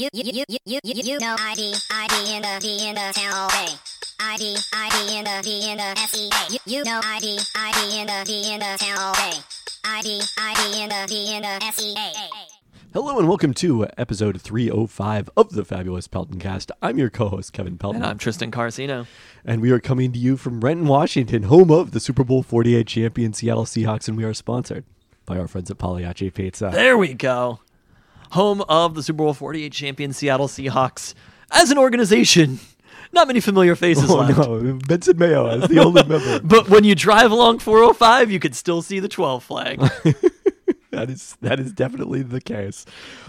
you, you, you, you, you, you, you know ID, ID in the D in the town all day. ID, ID in the D in the SEA. You, you know ID, ID in the D in the town all day. ID, ID in the D in the SEA. Hello and welcome to episode 305 of the Fabulous Peltoncast. I'm your co-host Kevin Pelton, And I'm Tristan Carcino. and we are coming to you from Renton, Washington, home of the Super Bowl 48 champion Seattle Seahawks, and we are sponsored by our friends at Pagliacci Pizza. There we go. Home of the Super Bowl 48 champion Seattle Seahawks. As an organization, not many familiar faces Oh left. no, Benson Mayowa is the only member. But when you drive along 405, you could still see the 12 flag. That is that is definitely the case.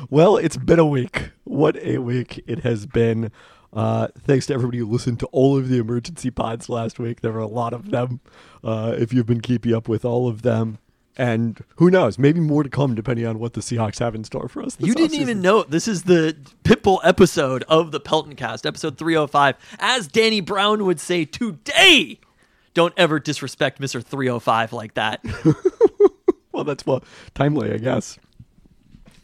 Well, it's been a week. What a week it has been. Uh, thanks to everybody who listened to all of the emergency pods last week. There were a lot of them. Uh, if you've been keeping up with all of them, and who knows, maybe more to come depending on what the Seahawks have in store for us. You didn't offseason. even know this is the Pitbull episode of the Peltoncast, episode 305. As Danny Brown would say today, don't ever disrespect Mr. 305 like that. Well, that's well timely, I guess.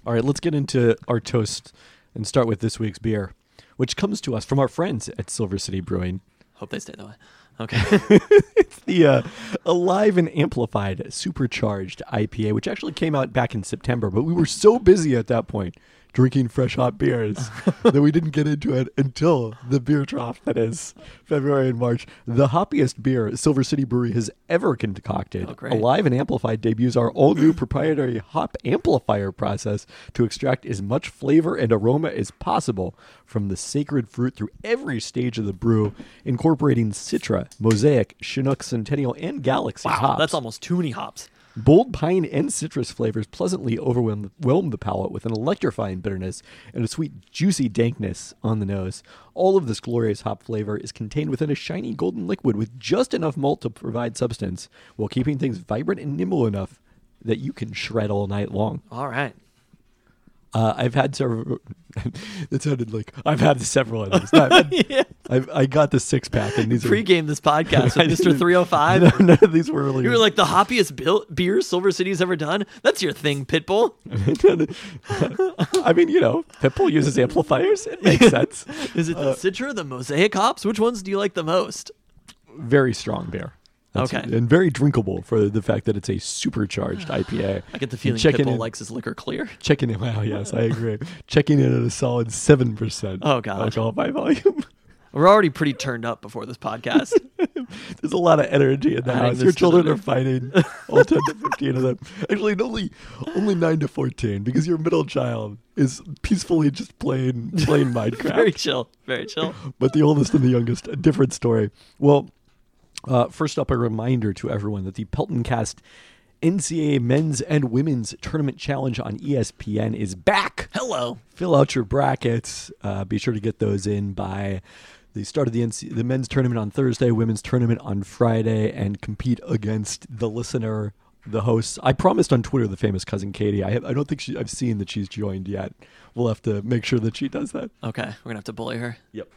All right, let's get into our toast and start with this week's beer, which comes to us from our friends at Silver City Brewing. Hope they stay that way. Okay. it's the uh, Alive and Amplified Supercharged IPA, which actually came out back in September, but we were so busy at that point drinking fresh hot beers that we didn't get into it until the beer trough that is February and March. The hoppiest beer Silver City Brewery has ever concocted. Oh. Alive and Amplified debuts our all new proprietary hop amplifier process to extract as much flavor and aroma as possible from the sacred fruit through every stage of the brew, incorporating Citra, Mosaic, Chinook, Centennial, and Galaxy Wow, hops. that's almost too many hops. Bold pine and citrus flavors pleasantly overwhelm the palate with an electrifying bitterness and a sweet, juicy dankness on the nose. All of this glorious hop flavor is contained within a shiny golden liquid with just enough malt to provide substance while keeping things vibrant and nimble enough that you can shred all night long. All right. Uh, I've had several. it sounded like I've had several of these. No, I've had- yeah. I got the six pack, and these are Pre-game this podcast with Mr. didn't- 305. No, none of these were really. You were like the hoppiest bil- beer Silver City's ever done. That's your thing, Pitbull. I mean, you know, Pitbull uses amplifiers. It makes sense. Is it Uh, the Citra, the Mosaic hops? Which ones do you like the most? Very strong beer. Okay. And very drinkable for the fact that it's a supercharged IPA. I get the feeling checking Pitbull in, likes his liquor clear. Checking in. Wow, yes, I agree. checking in at a solid 7% Oh, God. alcohol by volume. We're already pretty turned up before this podcast. There's a lot of energy in the Adding house. Your children are fighting, all 10 to 15 of them. Actually, only only 9 to 14 because your middle child is peacefully just playing playing Minecraft. very chill. Very chill. but the oldest and the youngest, a different story. Well, uh, first up, a reminder to everyone that the Peltoncast NCAA Men's and Women's Tournament Challenge on ESPN is back. Hello. Fill out your brackets. Uh, be sure to get those in by the start of the NC- the men's tournament on Thursday, women's tournament on Friday, and compete against the listener, the hosts. I promised on Twitter the famous cousin Katie. I have, I don't think she, I've seen that she's joined yet. We'll have to make sure that she does that. Okay, we're going to have to bully her. Yep.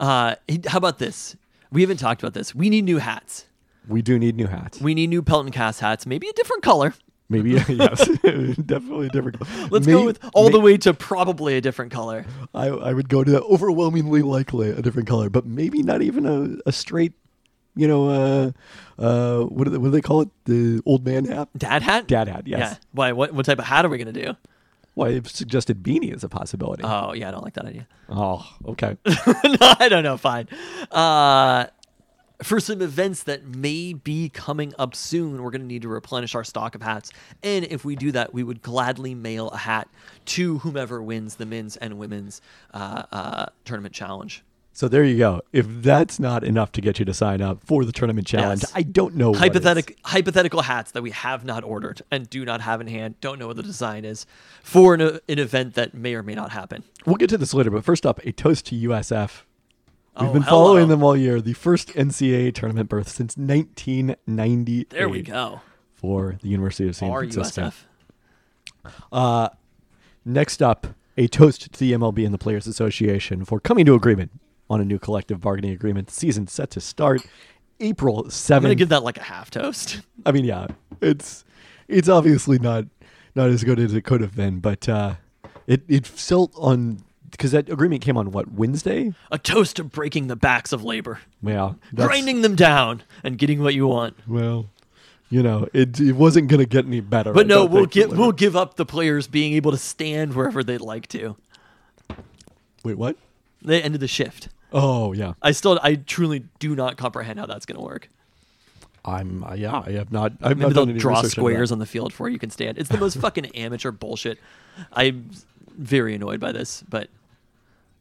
Uh, how about this? We haven't talked about this. We need new hats. We do need new hats. We need new Peltoncast hats, maybe a different color. Maybe yes, definitely a different. Color. Let's May- go with all may- the way to probably a different color. I, I would go to that overwhelmingly likely a different color, but maybe not even a, a straight, you know, uh, uh, what do they, what do they call it? The old man hat, Dad hat? dad hat. Yes. Yeah. Why? What, what type of hat are we going to do? Well, I've suggested beanie as a possibility. Oh, yeah, I don't like that idea. oh, okay. no, I don't know. Fine. Uh, for some events that may be coming up soon, we're going to need to replenish our stock of hats. And if we do that, we would gladly mail a hat to whomever wins the men's and women's uh, uh, tournament challenge. So there you go. If that's not enough to get you to sign up for the tournament challenge, Yes. I don't know. what is. Hypothetic, hypothetical hats that we have not ordered and do not have in hand, don't know what the design is, for an, an event that may or may not happen. We'll get to this later, but first up, a toast to USF. Oh, We've Oh, been hello. following them all year. The first NCAA tournament berth since 1998. There we go. for the University of San Our Francisco. USF. Uh, next up, a toast to the MLB and the Players Association for coming to agreement on a new collective bargaining agreement. The season set to start April 7th. I'm going to give that like a half toast. I mean, yeah, it's it's obviously not not as good as it could have been, but uh, it it felt on because that agreement came on what Wednesday? A toast to breaking the backs of labor, Yeah, grinding them down, and getting what you want. Well, you know, it it wasn't gonna get any better. I But no, we'll give we'll give up the players being able to stand wherever they'd like to. Wait, what? They ended the shift. Oh yeah, I still, I truly do not comprehend how that's going to work. I'm uh, yeah. I have not. I've Maybe not they'll draw research on that. squares on the field for you can stand. It's the most fucking amateur bullshit. I'm very annoyed by this, but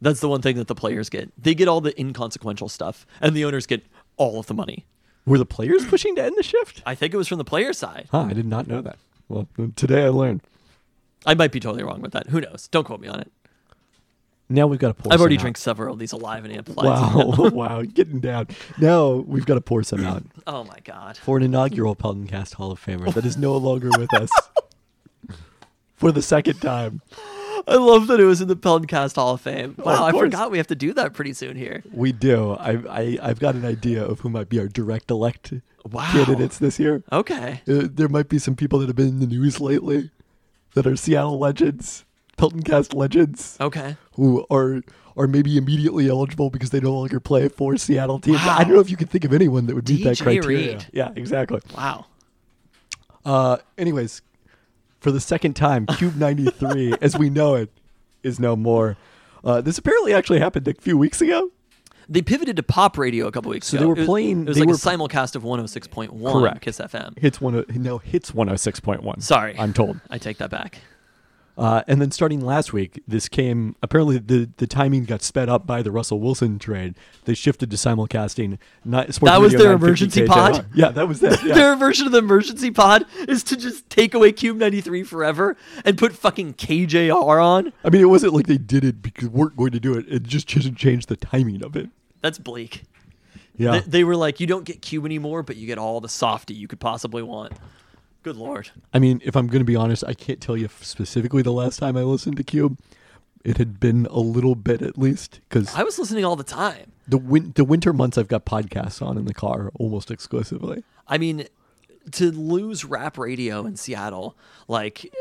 that's the one thing that the players get. They get all the inconsequential stuff, and the owners get all of the money. Were the players pushing to end the shift? I think it was from the player side. Huh, I did not know that. Well, today I learned. I might be totally wrong with that. Who knows? Don't quote me on it. Now we've got to pour. Some I've already some drank several of these alive and amplified. Wow, wow, getting down. Now we've got to pour some out Oh my god. for an inaugural Peltoncast Hall of Famer that is no longer with us for the second time. I love that it was in the Peltoncast Hall of Fame. of Wow, I forgot we have to do that pretty soon here. We do. I, I I've got an idea of who might be our direct elect Wow. candidates this year. Okay. Uh, there might be some people that have been in the news lately that are Seattle legends, Peltoncast legends, Okay. who are are maybe immediately eligible because they no longer play for Seattle teams. I don't know if you can think of anyone that would meet that criteria. Reed. Yeah, exactly. Wow. Uh, anyways, for the second time, KUBE 93, as we know it, is no more. Uh, this apparently actually happened a few weeks ago. They pivoted to pop radio a couple weeks So ago. So they were It was- playing- It was like were- a simulcast of 106.1 Correct. Kiss FM. Hits one. No, hits 106.1. Sorry. I'm told. I take that back. Uh, and then starting last week, this came. Apparently, the, the timing got sped up by the Russell Wilson trade. They shifted to simulcasting. Not, Sports That was Radio their 950 emergency pod? Yeah, that was it. Yeah. Their version of the emergency pod is to just take away KUBE 93 forever and put fucking KJR on. I mean, it wasn't like they did it because we weren't going to do it. It just just changed the timing of it. That's bleak. Yeah. They, they were like, you don't get KUBE anymore, but you get all the softy you could possibly want. Good lord. I mean, if I'm going to be honest, I can't tell you specifically the last time I listened to KUBE. It had been a little bit at least because I was listening all the time. the win- the winter months I've got podcasts on in the car almost exclusively. I mean, to lose rap radio in Seattle, like,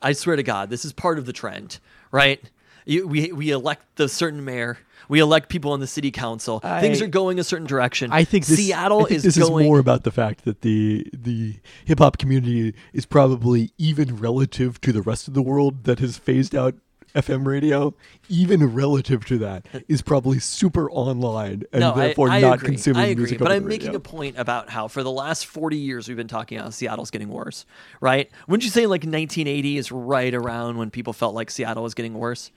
I swear to God, this is part of the trend, right? You, we we elect the certain mayor, we elect people on the city council. Things are going a certain direction. I think this, Seattle I think is this going. is more about the fact that the the hip hop community is probably even relative to the rest of the world that has phased out FM radio, even relative to that, is probably super online and no, therefore I, I not agree. consuming I agree, music. but I'm making radio. a point about how for the last 40 years we've been talking about Seattle's getting worse, right? Wouldn't you say like 1980 is right around when people felt like Seattle was getting worse?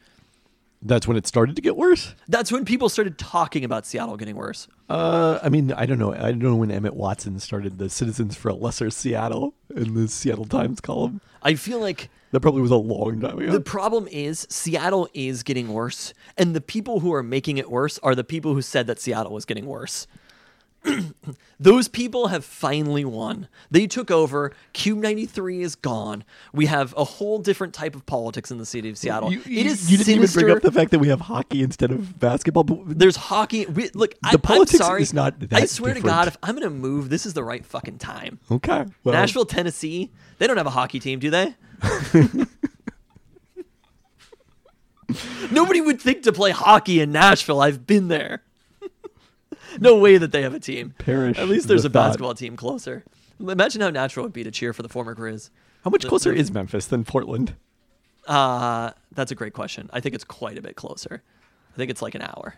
That's when it started to get worse. That's when people started talking about Seattle getting worse. Uh, I mean, I don't know. I don't know when Emmett Watson started the Citizens for a Lesser Seattle in the Seattle Times column. I feel like That probably was a long time ago. The problem is Seattle is getting worse, and the people who are making it worse are the people who said that Seattle was getting worse. Those people have finally won. They took over. KUBE 93 is gone. We have a whole different type of politics in the city of Seattle. You, it you- is you didn't sinister. even bring up the fact that we have hockey instead of basketball. But There's hockey. We, look, I, The politics I'm sorry. is not I swear to. God, if I'm going to move, this is the right fucking time. okay, well, Nashville, Tennessee, they don't have a hockey team, do they? Nobody would think to play hockey in Nashville. I've been there. No way that they have a team. Perish At least there's the a thought. basketball team closer. Imagine how natural it would be to cheer for the former Grizz. How much The- closer the- is Memphis than Portland? Uh, that's a great question. I think it's quite a bit closer. I think it's like an hour.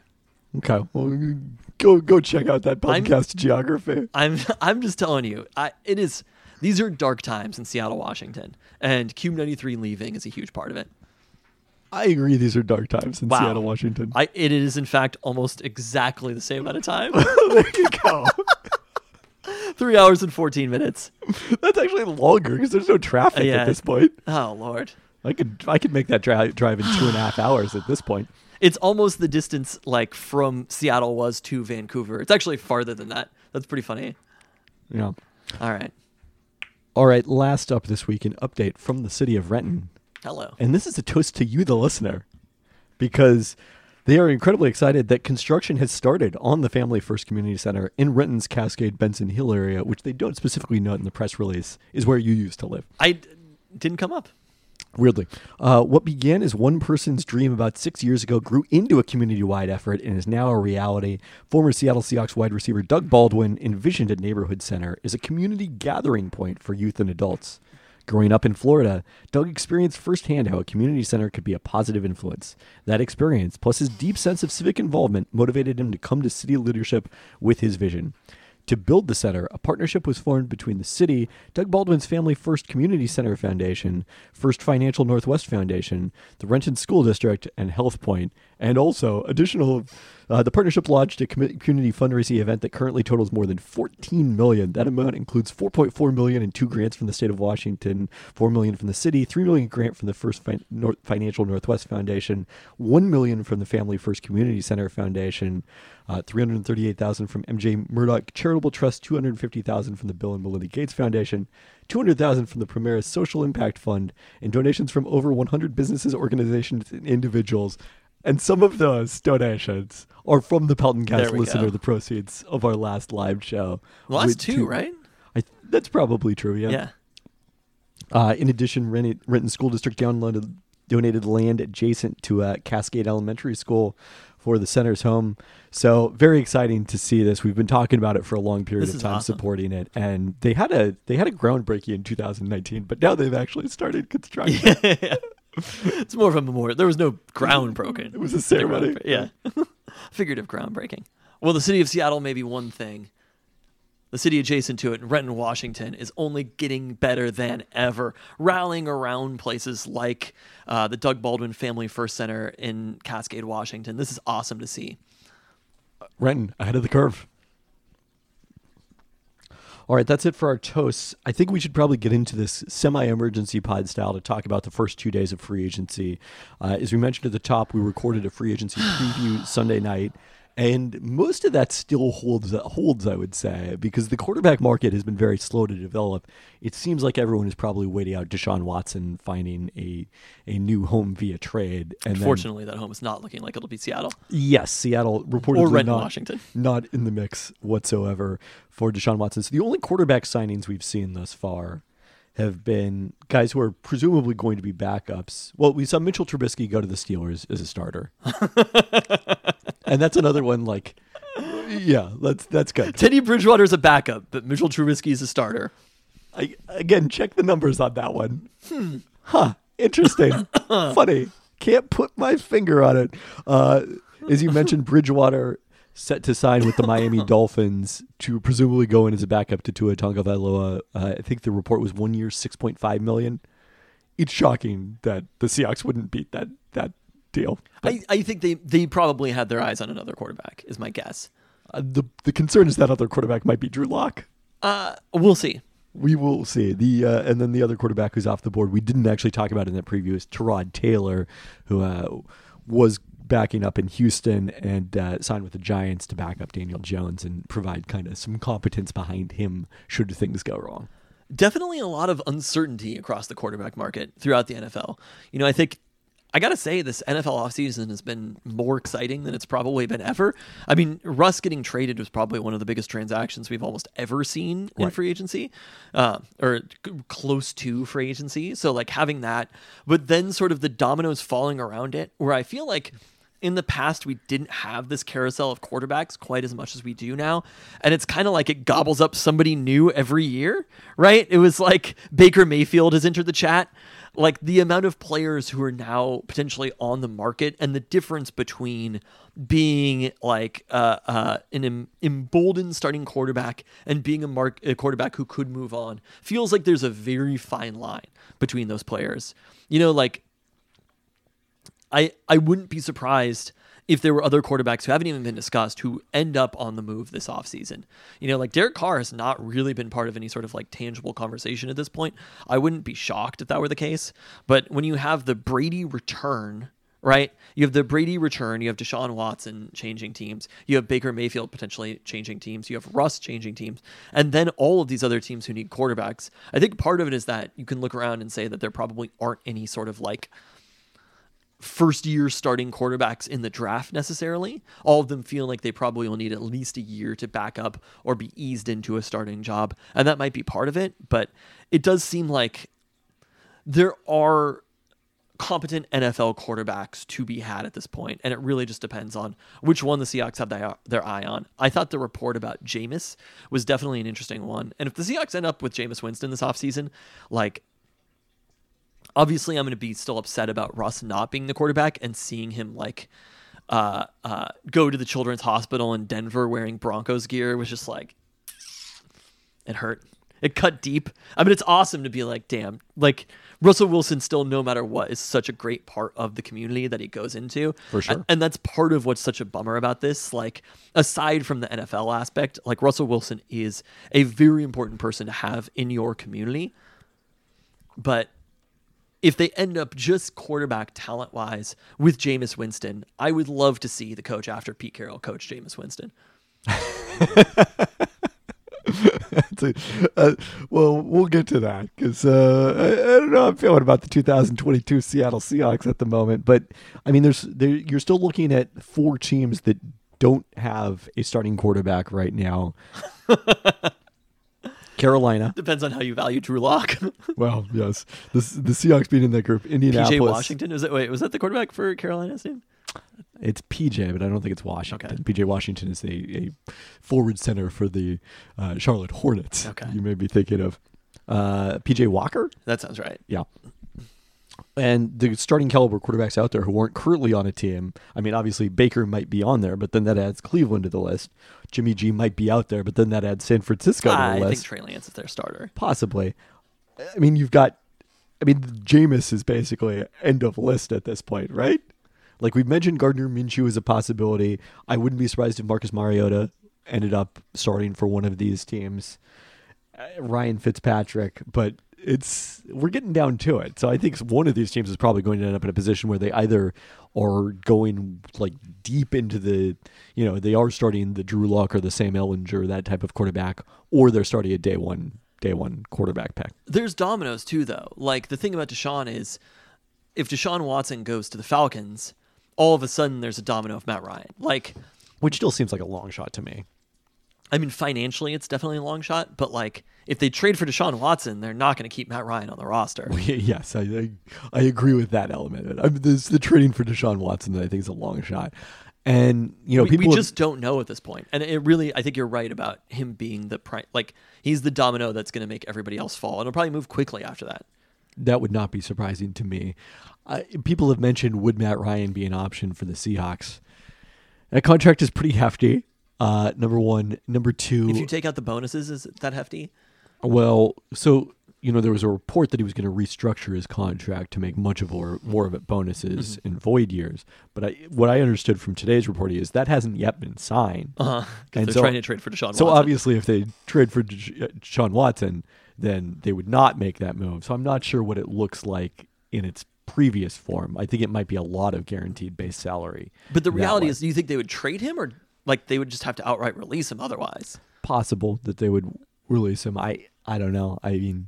Okay, well, go go check out that I'm- podcast geography. I'm I'm just telling you, I, it is. These are dark times in Seattle, Washington, and KUBE 93 leaving is a huge part of it. I agree. These are dark times in Wow. Seattle, Washington. I, it is in fact almost exactly the same amount of time. there you go. Three hours and 14 minutes. That's actually longer because there's no traffic Yeah. at this point. Oh, Lord. I could I could make that drive drive in two and a half hours at this point. It's almost the distance like from Seattle was to Vancouver. It's actually farther than that. That's pretty funny. Yeah. All right. All right. Last up this week, an update from the city of Renton. Hello. And this is a toast to you, the listener, because they are incredibly excited that construction has started on the Family First Community Center in Renton's Cascade Benson Hill area, which they don't specifically note in the press release is where you used to live. I d- didn't come up. Weirdly, uh, what began as one person's dream about six years ago grew into a community wide effort and is now a reality. Former Seattle Seahawks wide receiver Doug Baldwin envisioned a neighborhood center as a community gathering point for youth and adults. Growing up in Florida, Doug experienced firsthand how a community center could be a positive influence. That experience, plus his deep sense of civic involvement, motivated him to come to city leadership with his vision. To build the center, a partnership was formed between the city, Doug Baldwin's Family First Community Center Foundation, First Financial Northwest Foundation, the Renton School District, and HealthPoint, and also additional. Uh, the partnership launched a community fundraising event that currently totals more than 14 million. That amount includes 4.4 million in two grants from the state of Washington, 4 million from the city, 3 million grant from the First fin- North Financial Northwest Foundation, 1 million from the Family First Community Center Foundation, uh, 338,000 from MJ Murdock Charitable Trust, 250,000 from the Bill and Melinda Gates Foundation, 200,000 from the Premera Social Impact Fund, and donations from over 100 businesses, organizations, and individuals. And some of those donations are from the Peltoncast listener, go. the proceeds of our last live show. Well, that's With two, right? I, that's probably true, yeah. Yeah. Uh, in addition, Renton, Renton School District downloaded, donated land adjacent to uh, Cascade Elementary School for the center's home. So very exciting to see this. We've been talking about it for a long period of time, awesome. supporting it, and they had a they had a groundbreaking in 2019, but now they've actually started construction. it's more of a memorial. There was no ground broken. It was a ceremony. Yeah. Figurative groundbreaking. Well, the city of Seattle may be one thing. The city adjacent to it, Renton, Washington, is only getting better than ever, rallying around places like uh, the Doug Baldwin Family First Center in Cascade, Washington. This is awesome to see. Renton ahead of the curve. All right, that's it for our toasts. I think we should probably get into this semi-emergency pod style to talk about the first two days of free agency. Uh, as we mentioned at the top, we recorded a free agency preview Sunday night, and most of that still holds. Holds, I would say, because the quarterback market has been very slow to develop. It seems like everyone is probably waiting out Deshaun Watson finding a a new home via trade. And then- Fortunately, that home is not looking like it'll be Seattle. Yes, Seattle reportedly Renton, not, Washington. not in the mix whatsoever for Deshaun Watson. So the only quarterback signings we've seen thus far have been guys who are presumably going to be backups. Well, we saw Mitchell Trubisky go to the Steelers as a starter, and that's another one. Like, yeah, that's that's good. Teddy Bridgewater is a backup, but Mitchell Trubisky is a starter. I, again, check the numbers on that one. Huh. Interesting. Funny. Can't put my finger on it. Uh, as you mentioned, Bridgewater set to sign with the Miami Dolphins to presumably go in as a backup to Tua Tagovailoa. Uh, I think the report was one year, six point five million. It's shocking that the Seahawks wouldn't beat that that deal. But, I, I think they, they probably had their eyes on another quarterback, is my guess. uh, the the concern is that other quarterback might be Drew Lock. Uh, we'll see. We will see. The uh, and then the other quarterback who's off the board we didn't actually talk about in that preview is Tyrod Taylor, who uh, was backing up in Houston and uh, signed with the Giants to back up Daniel Jones and provide kind of some competence behind him should things go wrong. definitely a lot of uncertainty across the quarterback market throughout the NFL. You know, I think I got to say this NFL offseason has been more exciting than it's probably been ever. I mean, Russ getting traded was probably one of the biggest transactions we've almost ever seen in Right. free agency, uh, or c- close to free agency. So, like having that, but then sort of the dominoes falling around it, where I feel like in the past we didn't have this carousel of quarterbacks quite as much as we do now. And it's kind of like it gobbles up somebody new every year right? It was like baker mayfield has entered the chat. Like the amount of players who are now potentially on the market and the difference between being like uh, uh, an em- emboldened starting quarterback and being a, a quarterback who could move on feels like there's a very fine line between those players. You know like I I wouldn't be surprised if there were other quarterbacks who haven't even been discussed who end up on the move this offseason. You know, like Derek Carr has not really been part of any sort of like tangible conversation at this point. I wouldn't be shocked if that were the case. But when you have the Brady return, right? You have the Brady return, you have Deshaun Watson changing teams, you have Baker Mayfield potentially changing teams, you have Russ changing teams, and then all of these other teams who need quarterbacks. I think part of it is that you can look around and say that there probably aren't any sort of like first year starting quarterbacks in the draft necessarily. All of them feel like they probably will need at least a year to back up or be eased into a starting job. And that might be part of it, but it does seem like there are competent NFL quarterbacks to be had at this point, and it really just depends on which one the Seahawks have their, eye on. I thought the report about Jameis was definitely an interesting one, and if the Seahawks end up with Jameis Winston this offseason, like obviously I'm going to be still upset about Russ not being the quarterback and seeing him like uh, uh, go to the children's hospital in Denver wearing Broncos gear was just like it hurt. It cut deep. I mean, it's awesome to be like, damn, like Russell Wilson still, no matter what, is such a great part of the community that he goes into. For sure. And, and that's part of what's such a bummer about this. Like, aside from the NFL aspect, like Russell Wilson is a very important person to have in your community. But if they end up just quarterback talent wise with Jameis Winston, I would love to see the coach after Pete Carroll coach Jameis Winston. A- uh, well, we'll get to that because uh, I, I don't know how I'm feeling about the 2022 Seattle Seahawks at the moment. But I mean, there's there, you're still looking at four teams that don't have a starting quarterback right now. Carolina. Depends on how you value Drew Lock. Well, yes, the the Seahawks being in that group. Indianapolis. PJ Washington was it? Wait, was that the quarterback for Carolina's team? It's PJ, but I don't think it's Washington. Okay. PJ Washington is a, a forward center for the uh, Charlotte Hornets. Okay. You may be thinking of uh, PJ Walker. That sounds right. Yeah. And the starting caliber quarterbacks out there who aren't currently on a team. I mean, obviously Baker might be on there, but then that adds Cleveland to the list. Jimmy G might be out there, but then that adds San Francisco to the I think list. Trey Lance is their starter. Possibly. I mean, you've got. I mean, Jameis is basically end of list at this point, right? Like we've mentioned, Gardner Minshew is a possibility. I wouldn't be surprised if Marcus Mariota ended up starting for one of these teams. Uh, Ryan Fitzpatrick, but it's we're getting down to it. So I think one of these teams is probably going to end up in a position where they either are going like deep into the, you know, they are starting the Drew Lock or the Sam Ehlinger, that type of quarterback, or they're starting a day one day one quarterback pick. There's dominoes too, though. Like the thing about Deshaun is, if Deshaun Watson goes to the Falcons, all of a sudden there's a domino of Matt Ryan. Like, which still seems like a long shot to me. I mean, financially it's definitely a long shot, but like if they trade for Deshaun Watson, they're not going to keep Matt Ryan on the roster. yes, I, I I agree with that element. I mean, there's the trading for Deshaun Watson that I think is a long shot, and you know we, people we have- just don't know at this point. And it really, I think you're right about him being the pri- like he's the domino that's going to make everybody else fall, and it'll probably move quickly after that. that would not be surprising to me. Uh, people have mentioned would Matt Ryan be an option for the Seahawks? That contract is pretty hefty. Uh, number one, number two. If you take out the bonuses, is that hefty? Well, so you know there was a report that he was going to restructure his contract to make much of or more of it bonuses Mm-hmm. in void years. But I, what I understood from today's report is that hasn't yet been signed. Uh huh. And they're so- trying to trade for Deshaun. So Watson. obviously, if they trade for uh, Watson, then they would not make that move. So I'm not sure what it looks like in its previous form. I think it might be a lot of guaranteed base salary. But the reality is, do you think they would trade him, or like they would just have to outright release him otherwise? possible that they would release him. I I don't know. I mean,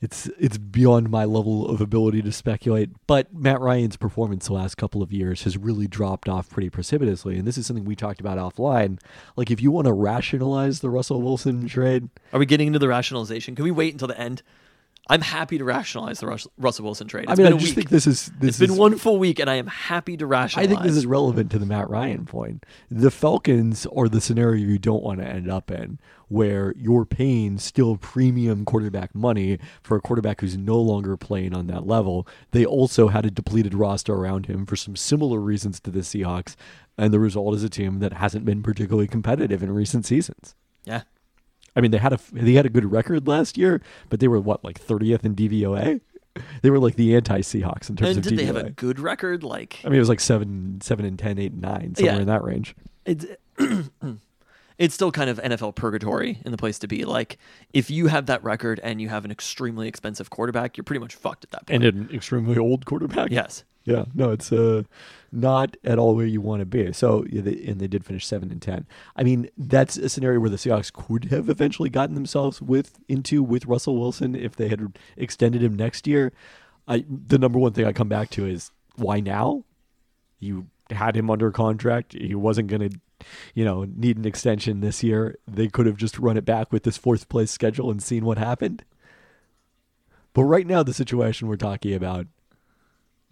it's it's beyond my level of ability to speculate. But Matt Ryan's performance the last couple of years has really dropped off pretty precipitously, and this is something we talked about offline. Like, if you want to rationalize the Russell Wilson trade, Are we getting into the rationalization? Can we wait until the end? I'm happy to rationalize the Rus- Russell Wilson trade. It's I mean, I just week. think this is this it's been one full week, and I am happy to rationalize. I think this is relevant to the Matt Ryan point. The Falcons are the scenario you don't want to end up in, where you're paying still premium quarterback money for a quarterback who's no longer playing on that level. They also had a depleted roster around him for some similar reasons to the Seahawks, and the result is a team that hasn't been particularly competitive in recent seasons. yeah. I mean, they had a they had a good record last year, but they were what like 30th in DVOA. They were like the anti Seahawks in terms of. And of did DVOA. they have a good record? Like I mean, it was like seven, seven and 10, 8 and nine, somewhere Yeah. in that range. it's it's still kind of NFL purgatory in the place to be. Like if you have that record and you have an extremely expensive quarterback, you're pretty much fucked at that point. And an extremely old quarterback. yes. Yeah. No, it's uh, not at all where you want to be. So, and they did finish seven and ten. I mean, that's a scenario where the Seahawks could have eventually gotten themselves with into with Russell Wilson if they had extended him next year. I the number one thing I come back to is why now? You had him under contract. He wasn't going to, you know, need an extension this year. They could have just run it back with this fourth place schedule and seen what happened. But right now, the situation we're talking about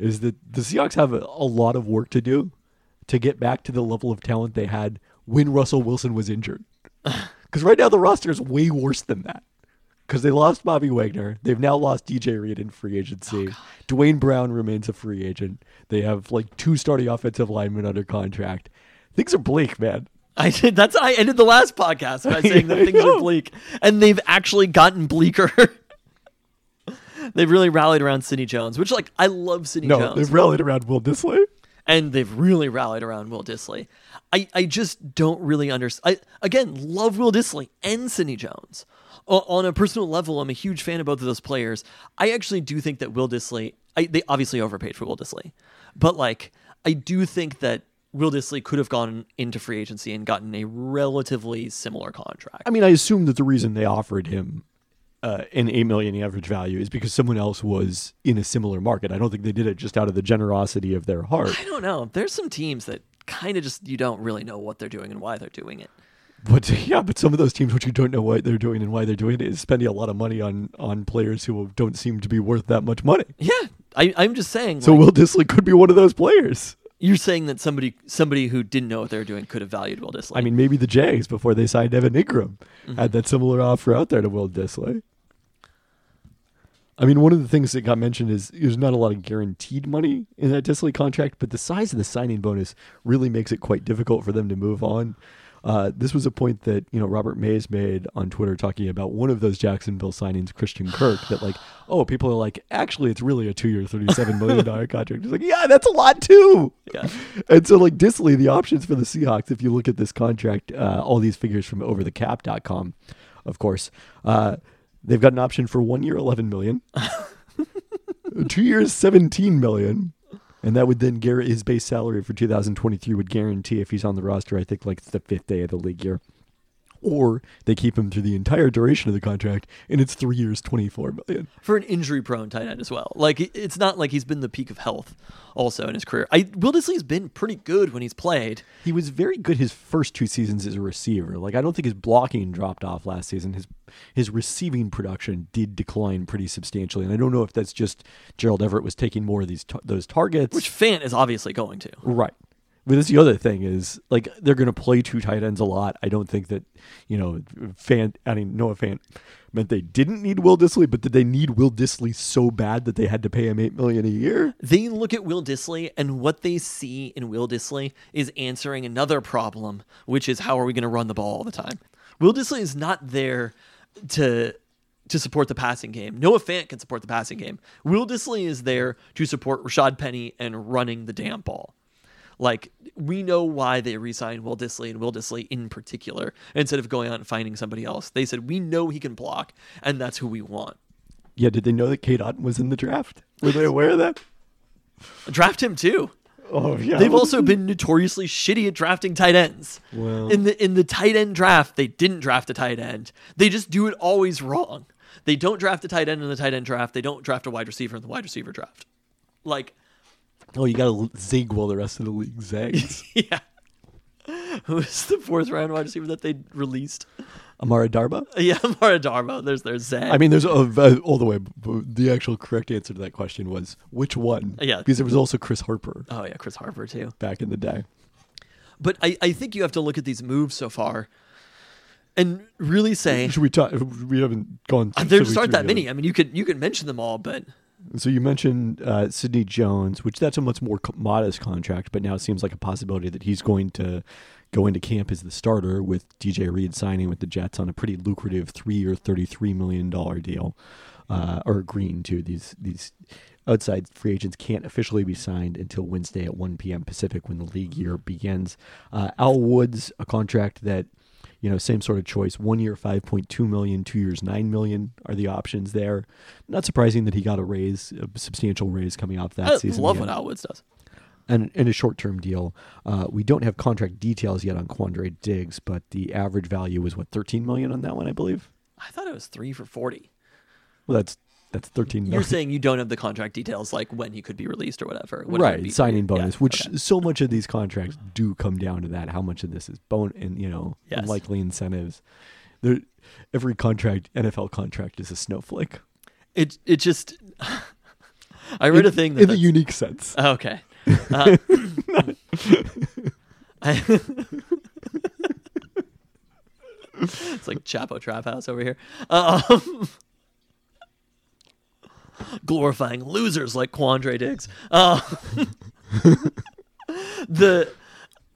is that the Seahawks have a, a lot of work to do to get back to the level of talent they had when Russell Wilson was injured. Because right now the roster is way worse than that. Because they lost Bobby Wagner, they've now lost DJ Reed in free agency. Oh, Duane Brown remains a free agent. They have like two starting offensive linemen under contract. Things are bleak, man. I did. That's I ended the last podcast by saying that things are bleak, and they've actually gotten bleaker. they've really rallied around Sidney Jones, which like I love Sidney No, Jones, they've rallied around Will Dissly. and they've really rallied around Will Dissly. I I just don't really understand. I again love Will Dissly and Sidney Jones. O- on a personal level, I'm a huge fan of both of those players. I actually do think that Will Dissly. I, they obviously overpaid for Will Dissly, but like I do think that. Will Dissly could have gone into free agency and gotten a relatively similar contract. I mean, I assume that the reason they offered him uh, an eight million average value is because someone else was in a similar market. I don't think they did it just out of the generosity of their heart. I don't know. There's some teams that kind of just you don't really know what they're doing and why they're doing it. But yeah, but some of those teams which you don't know what they're doing and why they're doing it is spending a lot of money on on players who don't seem to be worth that much money. Yeah, I, I'm just saying. So like, Will Dissly could be one of those players. you're saying that somebody somebody who didn't know what they were doing could have valued Will Dissly. I mean, maybe the Jags before they signed Evan Engram had that similar offer out there to Will Dissly. I mean, one of the things that got mentioned is there's not a lot of guaranteed money in that Dissly contract, but the size of the signing bonus really makes it quite difficult for them to move on. Uh, this was a point that you know Robert Mays made on Twitter, talking about one of those Jacksonville signings, Christian Kirk. That like, oh, people are like, actually, it's really a two-year, thirty-seven million dollar contract. He's like, yeah, that's a lot too. Yeah. And so, like Dissly, the options for the Seahawks, if you look at this contract, uh, all these figures from overthecap.com, of course, uh, they've got an option for one year, 11 million, two years, 17 million. And that would then guarantee his base salary for 2023 would guarantee if he's on the roster, I think like the fifth day of the league year. Or they keep him through the entire duration of the contract, and it's three years, 24 million. for an injury-prone tight end as well. Like it's not like he's been the peak of health also in his career. I Will Dissly's been pretty good when he's played. He was very good his first two seasons as a receiver. Like I don't think his blocking dropped off last season. His his receiving production did decline pretty substantially, and I don't know if that's just Gerald Everett was taking more of these those targets. Which Fant is obviously going to. right. But that's the other thing is like they're going to play two tight ends a lot. I don't think that you know fan. I mean Noah Fant meant they didn't need Will Dissly, but did they need Will Dissly so bad that they had to pay him eight million a year? They look at Will Dissly, and what they see in Will Dissly is answering another problem, which is how are we going to run the ball all the time? Will Dissly is not there to to support the passing game. Noah Fant can support the passing game. Will Dissly is there to support Rashad Penny and running the damn ball. Like we know why they re-signed Will Dissly and Will Dissly in particular instead of going out and finding somebody else. They said we know he can block, and that's who we want. Yeah, did they know that Cade Otton was in the draft? Were they aware of that? Draft him too. Oh yeah. They've also been notoriously shitty at drafting tight ends. Well- in the in the tight end draft, they didn't draft a tight end. They just do it always wrong. They don't draft a tight end in the tight end draft. They don't draft a wide receiver in the wide receiver draft. Like, Oh, you got to zig while the rest of the league zags. yeah. Who's the fourth round wide receiver that they released? Amara Darboh. Yeah, Amara Darboh. There's their Zach. I mean, there's uh, all the way. The actual correct answer to that question was which one? Yeah. because there was also Chris Harper oh yeah, Chris Harper too. back in the day. But I, I think you have to look at these moves so far and really say Should we talk? We haven't gone. there's aren't that many. I mean, you could you could mention them all, but So you mentioned uh, Sidney Jones, which that's a much more modest contract, but now it seems like a possibility that he's going to go into camp as the starter with DJ Reed signing with the Jets on a pretty lucrative three-year, thirty-three million dollar deal, uh, or agreeing to these these outside free agents can't officially be signed until Wednesday at 1 p.m. Pacific when the league year begins. Uh, Al Woods, a contract that you know, same sort of choice. One year, 5.2 million, two million. Two years, nine million are the options there. Not surprising that he got a raise, a substantial raise coming off that I season. love what had- Al Woods does. and, and a short-term deal. Uh, we don't have contract details yet on Quandre Diggs, but the average value was what thirteen million on that one, I believe. I thought it was three for forty. Well, that's that's thirteen. You're saying you don't have the contract details, like when he could be released or whatever. What right signing Yeah, bonus, which okay. so much of these contracts do come down to that. How much of this is bone and you know Yes. unlikely incentives. There, every contract, NFL contract, is a snowflake. it it just I read in, a thing that in a unique sense. Okay. Uh, I- it's like Chapo Trap House over here. Um, glorifying losers like Quandre Diggs. Uh, the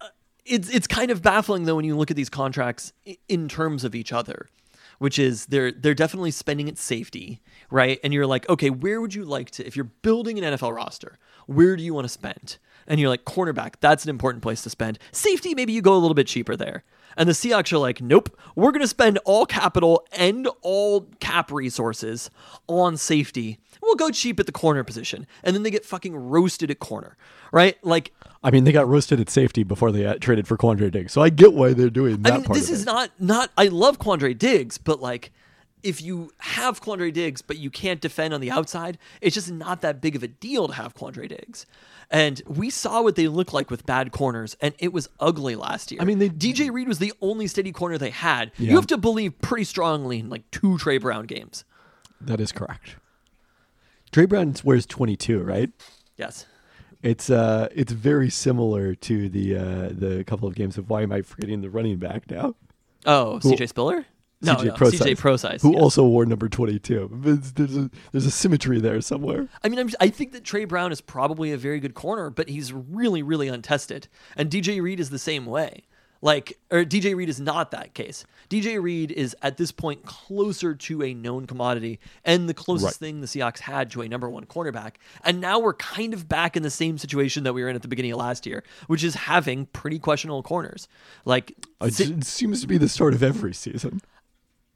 uh, it's it's kind of baffling though when you look at these contracts in terms of each other which is they're they're definitely spending at safety right and you're like okay where would you like to if you're building an NFL roster where do you want to spend and you're like cornerback that's an important place to spend safety maybe you go a little bit cheaper there and the Seahawks are like nope we're going to spend all capital and all cap resources on safety we'll go cheap at the corner position and then they get fucking roasted at corner right like I mean, they got roasted at safety before they uh, traded for Quandre Diggs, so I get why they're doing that I mean, part this is it. not not. I love Quandre Diggs, but like, if you have Quandre Diggs, but you can't defend on the outside, it's just not that big of a deal to have Quandre Diggs. And we saw what they look like with bad corners, and it was ugly last year. I mean, they- DJ Reed was the only steady corner they had. Yeah. You have to believe pretty strongly in like two Tre Brown games. That is correct. Tre Brown wears 22, right? Yes. It's uh, it's very similar to the uh, the couple of games of why am I forgetting the running back now? Oh, Who- CJ Spiller. No, CJ no, Pro CJ Prosise. who yes. also wore number 22. There's, there's a there's a symmetry there somewhere. I mean, I'm, I think that Tre Brown is probably a very good corner, but he's really, really untested. And DJ Reed is the same way. Like, or DJ Reed is not that case. DJ Reed is at this point closer to a known commodity and the closest Right. thing the Seahawks had to a number one cornerback. And now we're kind of back in the same situation that we were in at the beginning of last year, which is having pretty questionable corners. Like, It, it seems to be the start of every season.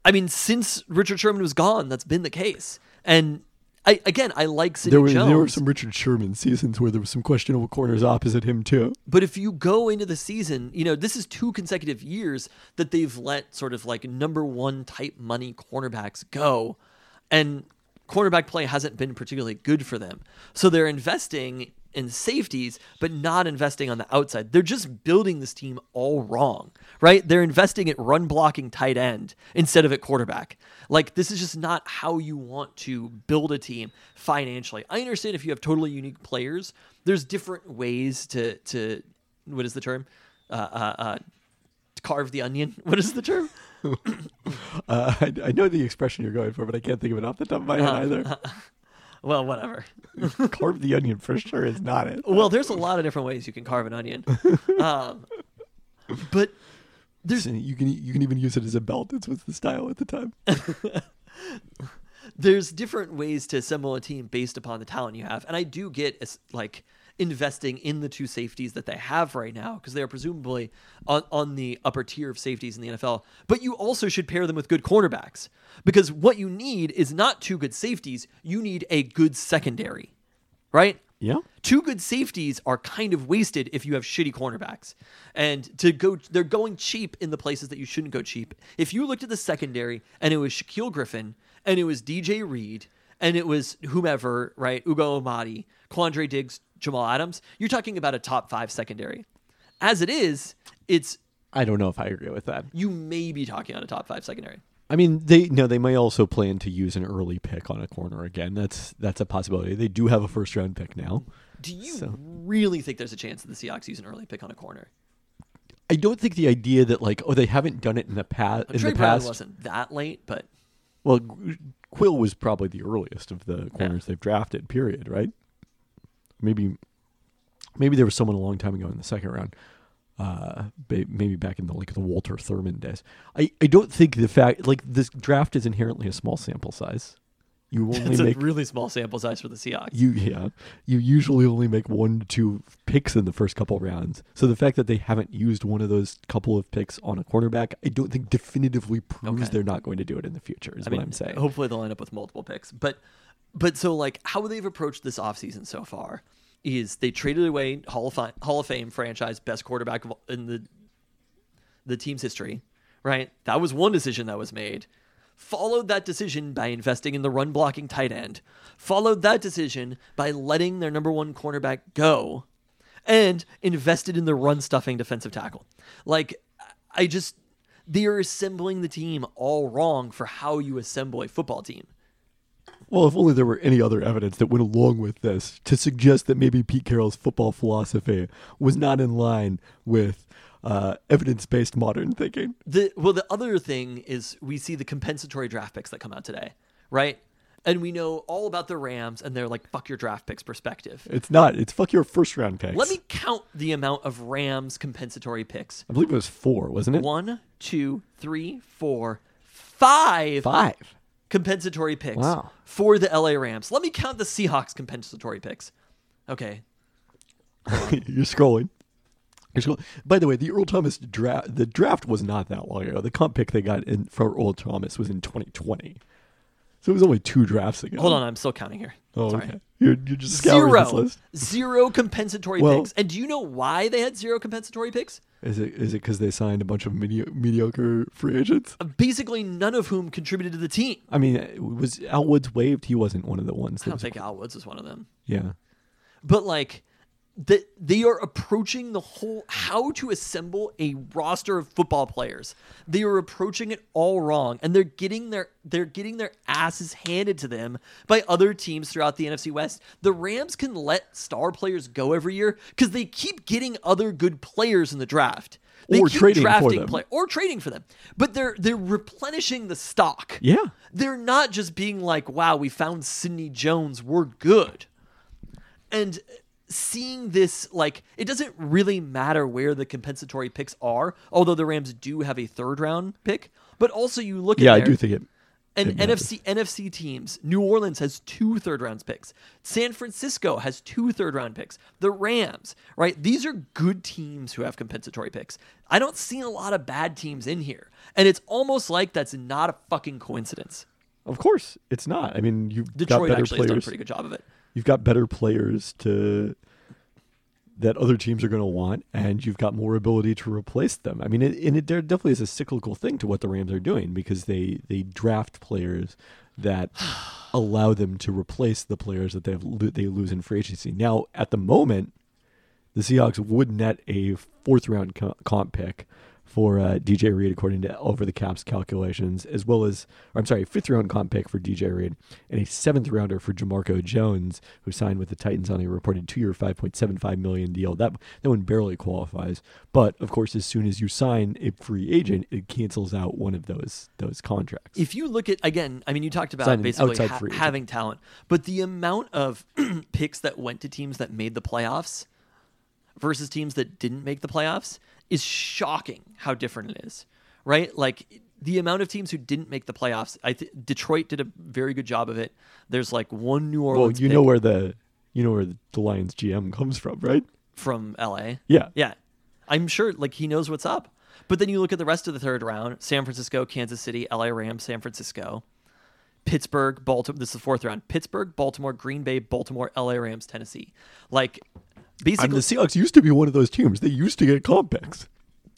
I mean, since Richard Sherman was gone, that's been the case. And I, again, I like Sidney There were Jones. there were some Richard Sherman seasons where there was some questionable corners opposite him too. But if you go into the season, you know, this is two consecutive years that they've let sort of like number one type money cornerbacks go. And cornerback play hasn't been particularly good for them. So they're investing in safeties, but not investing on the outside. They're just building this team all wrong, right? They're investing at run blocking tight end instead of at quarterback. Like, this is just not how you want to build a team financially. I understand if you have totally unique players, there's different ways to, to what is the term? Uh, uh, uh, carve the onion. What is the term? Uh, I, I know the expression you're going for, but I can't think of it off the top of my Uh-huh. head either. Well, whatever. Carve the onion for sure is not it. Well, there's a lot of different ways you can carve an onion. Um, but there's You can you can even use it as a belt. That's what's the style at the time. there's different ways to assemble a team based upon the talent you have, and I do get as like investing in the two safeties that they have right now because they are presumably on, on the upper tier of safeties in the NFL. But you also should pair them with good cornerbacks because what you need is not two good safeties; you need a good secondary, right? Yeah. two good safeties are kind of wasted if you have shitty cornerbacks. And to go, they're going cheap in the places that you shouldn't go cheap. If you looked at the secondary and it was Shaquill Griffin and it was DJ Reed and it was whomever, right? Ugo Amadi, Quandre Diggs, Jamal Adams, you're talking about a top five secondary. As it is, it's I don't know if I agree with that. you may be talking on a top five secondary. I mean, they no, they may also plan to use an early pick on a corner again. That's that's a possibility. They do have a first round pick now. Do you So- really think there's a chance that the Seahawks use an early pick on a corner? I don't think the idea that like oh they haven't done it in the past in Trey the Brown past. wasn't that late, but Well, Quill was probably the earliest of the corners they've drafted. Period. Right? Maybe, maybe there was someone a long time ago in the second round. Uh, maybe back in the like the Walter Thurmond days. I, I don't think the fact like this draft is inherently a small sample size. You only it's make a really small sample size for the Seahawks. you yeah you usually only make one to two picks in the first couple rounds. So the fact that they haven't used one of those couple of picks on a cornerback, I don't think definitively proves Okay. they're not going to do it in the future. Is I what mean, I'm saying. hopefully they'll end up with multiple picks. But but so like how they've approached this offseason so far is they traded away Hall of Fame, Hall of Fame franchise best quarterback in the the team's history, right? That was one decision that was made. Followed that decision by investing in the run blocking tight end. Followed that decision by letting their number one cornerback go and invested in the run stuffing defensive tackle. Like, I just, they are assembling the team all wrong for how you assemble a football team. Well, if only there were any other evidence that went along with this to suggest that maybe Pete Carroll's football philosophy was not in line with uh, evidence-based modern thinking. The well, the other thing is we see the compensatory draft picks that come out today, right? And we know all about the Rams and their like fuck your draft picks perspective. It's not. It's fuck your first round picks. Let me count the amount of Rams compensatory picks. I believe it was four, wasn't it? One, two, three, four, five Five. compensatory picks Wow. for the LA Rams. Let me count the Seahawks compensatory picks. Okay. You're scrolling. By the way, the Earl Thomas draft, the draft was not that long ago. The comp pick they got in for Earl Thomas was in 2020, so it was only two drafts ago. Hold on, I'm still counting here. Oh, Sorry. okay. You're, you're just Zero. list. Zero compensatory Well- picks. And do you know why they had zero compensatory picks? Is it is it because they signed a bunch of medi- mediocre free agents? Basically, none of whom contributed to the team. I mean, uh, was Al Woods waived? He wasn't one of the ones. I don't think Al Woods is one of them. yeah. But like that they are approaching the whole how to assemble a roster of football players. They are approaching it all wrong and they're getting their they're getting their asses handed to them by other teams throughout the NFC West. The Rams can let star players go every year cuz they keep getting other good players in the draft. They Or trading for them. play- or trading for them. But they're they're replenishing the stock. Yeah. They're not just being like, wow, we found Sidney Jones, we're good. And seeing this, like, it doesn't really matter where the compensatory picks are, although the Rams do have a third round pick. But also, you look at Yeah, I do think it. and. NFC NFC teams, New Orleans has two third rounds picks. San Francisco has two third round picks. The Rams, right? These are good teams who have compensatory picks. I don't see a lot of bad teams in here. And it's almost like that's not a fucking coincidence. Of course, it's not. I mean, you've got Detroit better actually has done a pretty good job of it. You've got better players to that other teams are going to want, and you've got more ability to replace them. I mean, it, and it there definitely is a cyclical thing to what the Rams are doing because they they draft players that allow them to replace the players that they have they lose in free agency. Now, at the moment, the Seahawks would net a fourth round comp pick for uh, DJ Reed, according to Over the Caps calculations, as well as, or I'm sorry, fifth round comp pick for DJ Reed, and a seventh rounder for Jamarco Jones, who signed with the Titans on a reported two year, 5.75 million deal. That, that one barely qualifies. But, of course, as soon as you sign a free agent, it cancels out one of those those contracts. If you look at again, I mean, you talked about Sign an basically ha- having talent, but the amount of picks that went to teams that made the playoffs versus teams that didn't make the playoffs is shocking. How different it is, right? Like the amount of teams who didn't make the playoffs. I th- Detroit did a very good job of it. There's like one New Orleans. well, you know where the you know where the Lions GM comes from, right? from LA. Yeah. Yeah. I'm sure like he knows what's up. But then you look at the rest of the third round, San Francisco, Kansas City, LA Rams, San Francisco, Pittsburgh, Baltimore, this is the fourth round. Pittsburgh, Baltimore, Green Bay, Baltimore, LA Rams, Tennessee. Like Basically the Seahawks used to be one of those teams. They used to get comp picks.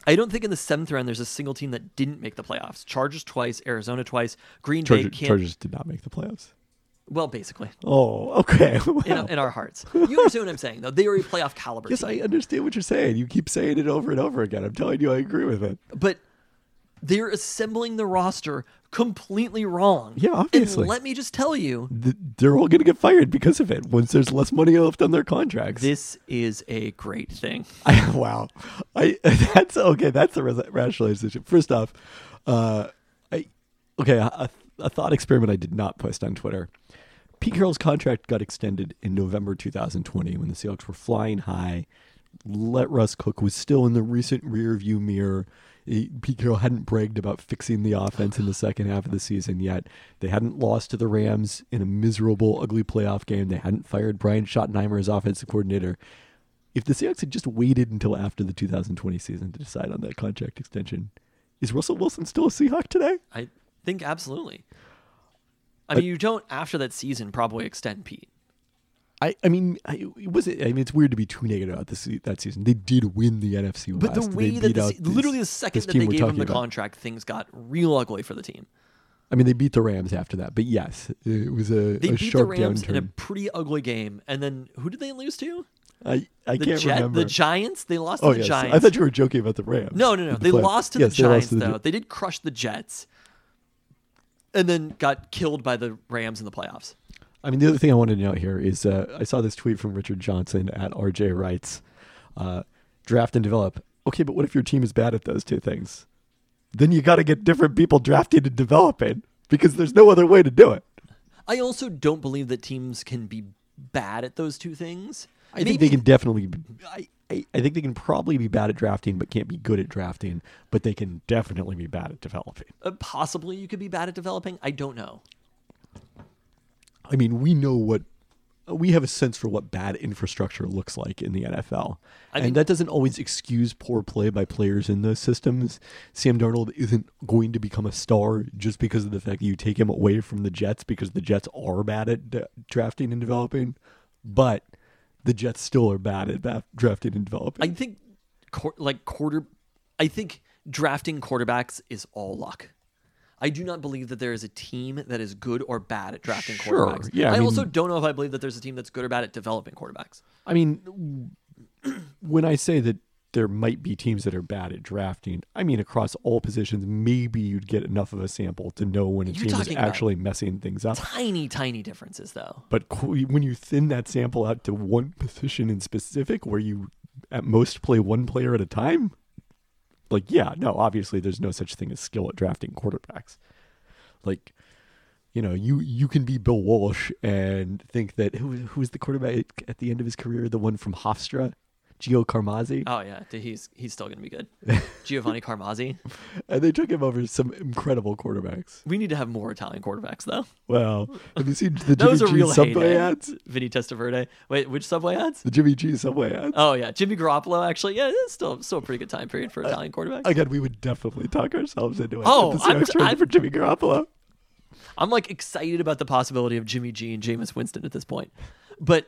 I don't think in the seventh round there's a single team that didn't make the playoffs. Chargers twice, Arizona twice, Green Charger, Bay can't Chargers did not make the playoffs. well basically. Oh, okay. In, in our hearts. You understand what I'm saying though. They are a playoff caliber yes, team. I understand what you're saying. You keep saying it over and over again. I'm telling you, I agree with it. but they're assembling the roster completely wrong. Yeah, obviously. And let me just tell you, Th- They're all going to get fired because of it once there's less money left on their contracts. this is a great thing. I, wow, I that's okay. That's a rationalization. First off, uh, I okay. A, a thought experiment I did not post on Twitter. Pete Carroll's contract got extended in November 2020 when the Seahawks were flying high. Let Russ Cook was still in the recent rear view mirror. He- Pete Carroll hadn't bragged about fixing the offense in the second half of the season yet. They hadn't lost to the Rams in a miserable, ugly playoff game. They hadn't fired Brian Schottenheimer as offensive coordinator. If the Seahawks had just waited until after the 2020 season to decide on that contract extension, is Russell Wilson still a Seahawk today? I think absolutely. I mean, you don't after that season probably extend Pete. I, I mean, I, it was it. I mean, it's weird to be too negative about this that season. They did win the NFC one. But West. the way that beat the, out se- this- literally the second that they gave him the about. contract, things got real ugly for the team. I mean, they beat the Rams after that, but yes, it was a, They a beat the Rams downturn. in a pretty ugly game, and then who did they lose to? I I The can't Jet- remember. the Giants. They lost oh to the yes, Giants. I thought you were joking about the Rams. No, no, no. the They lost to Yes, the they lost Giants to the though. Jets. They did crush the Jets, and then got killed by the Rams in the playoffs. I mean, the other thing I wanted to note here is uh, I saw this tweet from Richard Johnson at RJ writes, uh, draft and develop. Okay, but what if your team is bad at those two things? Then you got to get different people drafting and developing because there's no other way to do it. I also don't believe that teams can be bad at those two things. I think they can definitely. Be, I, I, I think they can probably be bad at drafting, but can't be good at drafting. But they can definitely be bad at developing. Uh, possibly you could be bad at developing. I don't know. I mean, we know what we have a sense for what bad infrastructure looks like in the NFL. I mean- and that doesn't always excuse poor play by players in those systems. Sam Darnold isn't going to become a star just because of the fact that you take him away from the Jets because the Jets are bad at d- drafting and developing, but the Jets still are bad at drafting and developing. I think like quarter I think drafting quarterbacks is all luck. I do not believe that there is a team that is good or bad at drafting Sure, quarterbacks. yeah, I I, mean- also don't know if I believe that there's a team that's good or bad at developing quarterbacks. I mean, when I say that there might be teams that are bad at drafting, I mean across all positions, maybe you'd get enough of a sample to know when a You're team is actually messing things up. Tiny, tiny differences though. But when you thin that sample out to one position in specific, where you at most play one player at a time, like yeah, no, obviously there's no such thing as skill at drafting quarterbacks. Like, you know, you you can be Bill Walsh and think that who who was the quarterback at the end of his career, the one from Hofstra, Gio Carmazzi, Oh yeah, dude, he's he's still gonna be good. Giovanni Carmazzi. and they took him over some incredible quarterbacks. We need to have more Italian quarterbacks though. Well, have you seen the Jimmy a G real Subway ads? Vinny Testaverde. Wait, which Subway ads? The Jimmy G Subway ads. Oh yeah, Jimmy Garoppolo. Actually, yeah, it's still still a pretty good time period for Italian quarterbacks. Again, we would definitely talk ourselves into it. Oh, I'm- I'm- for Jimmy Garoppolo. I'm like excited about the possibility of Jimmy G and Jameis Winston at this point. But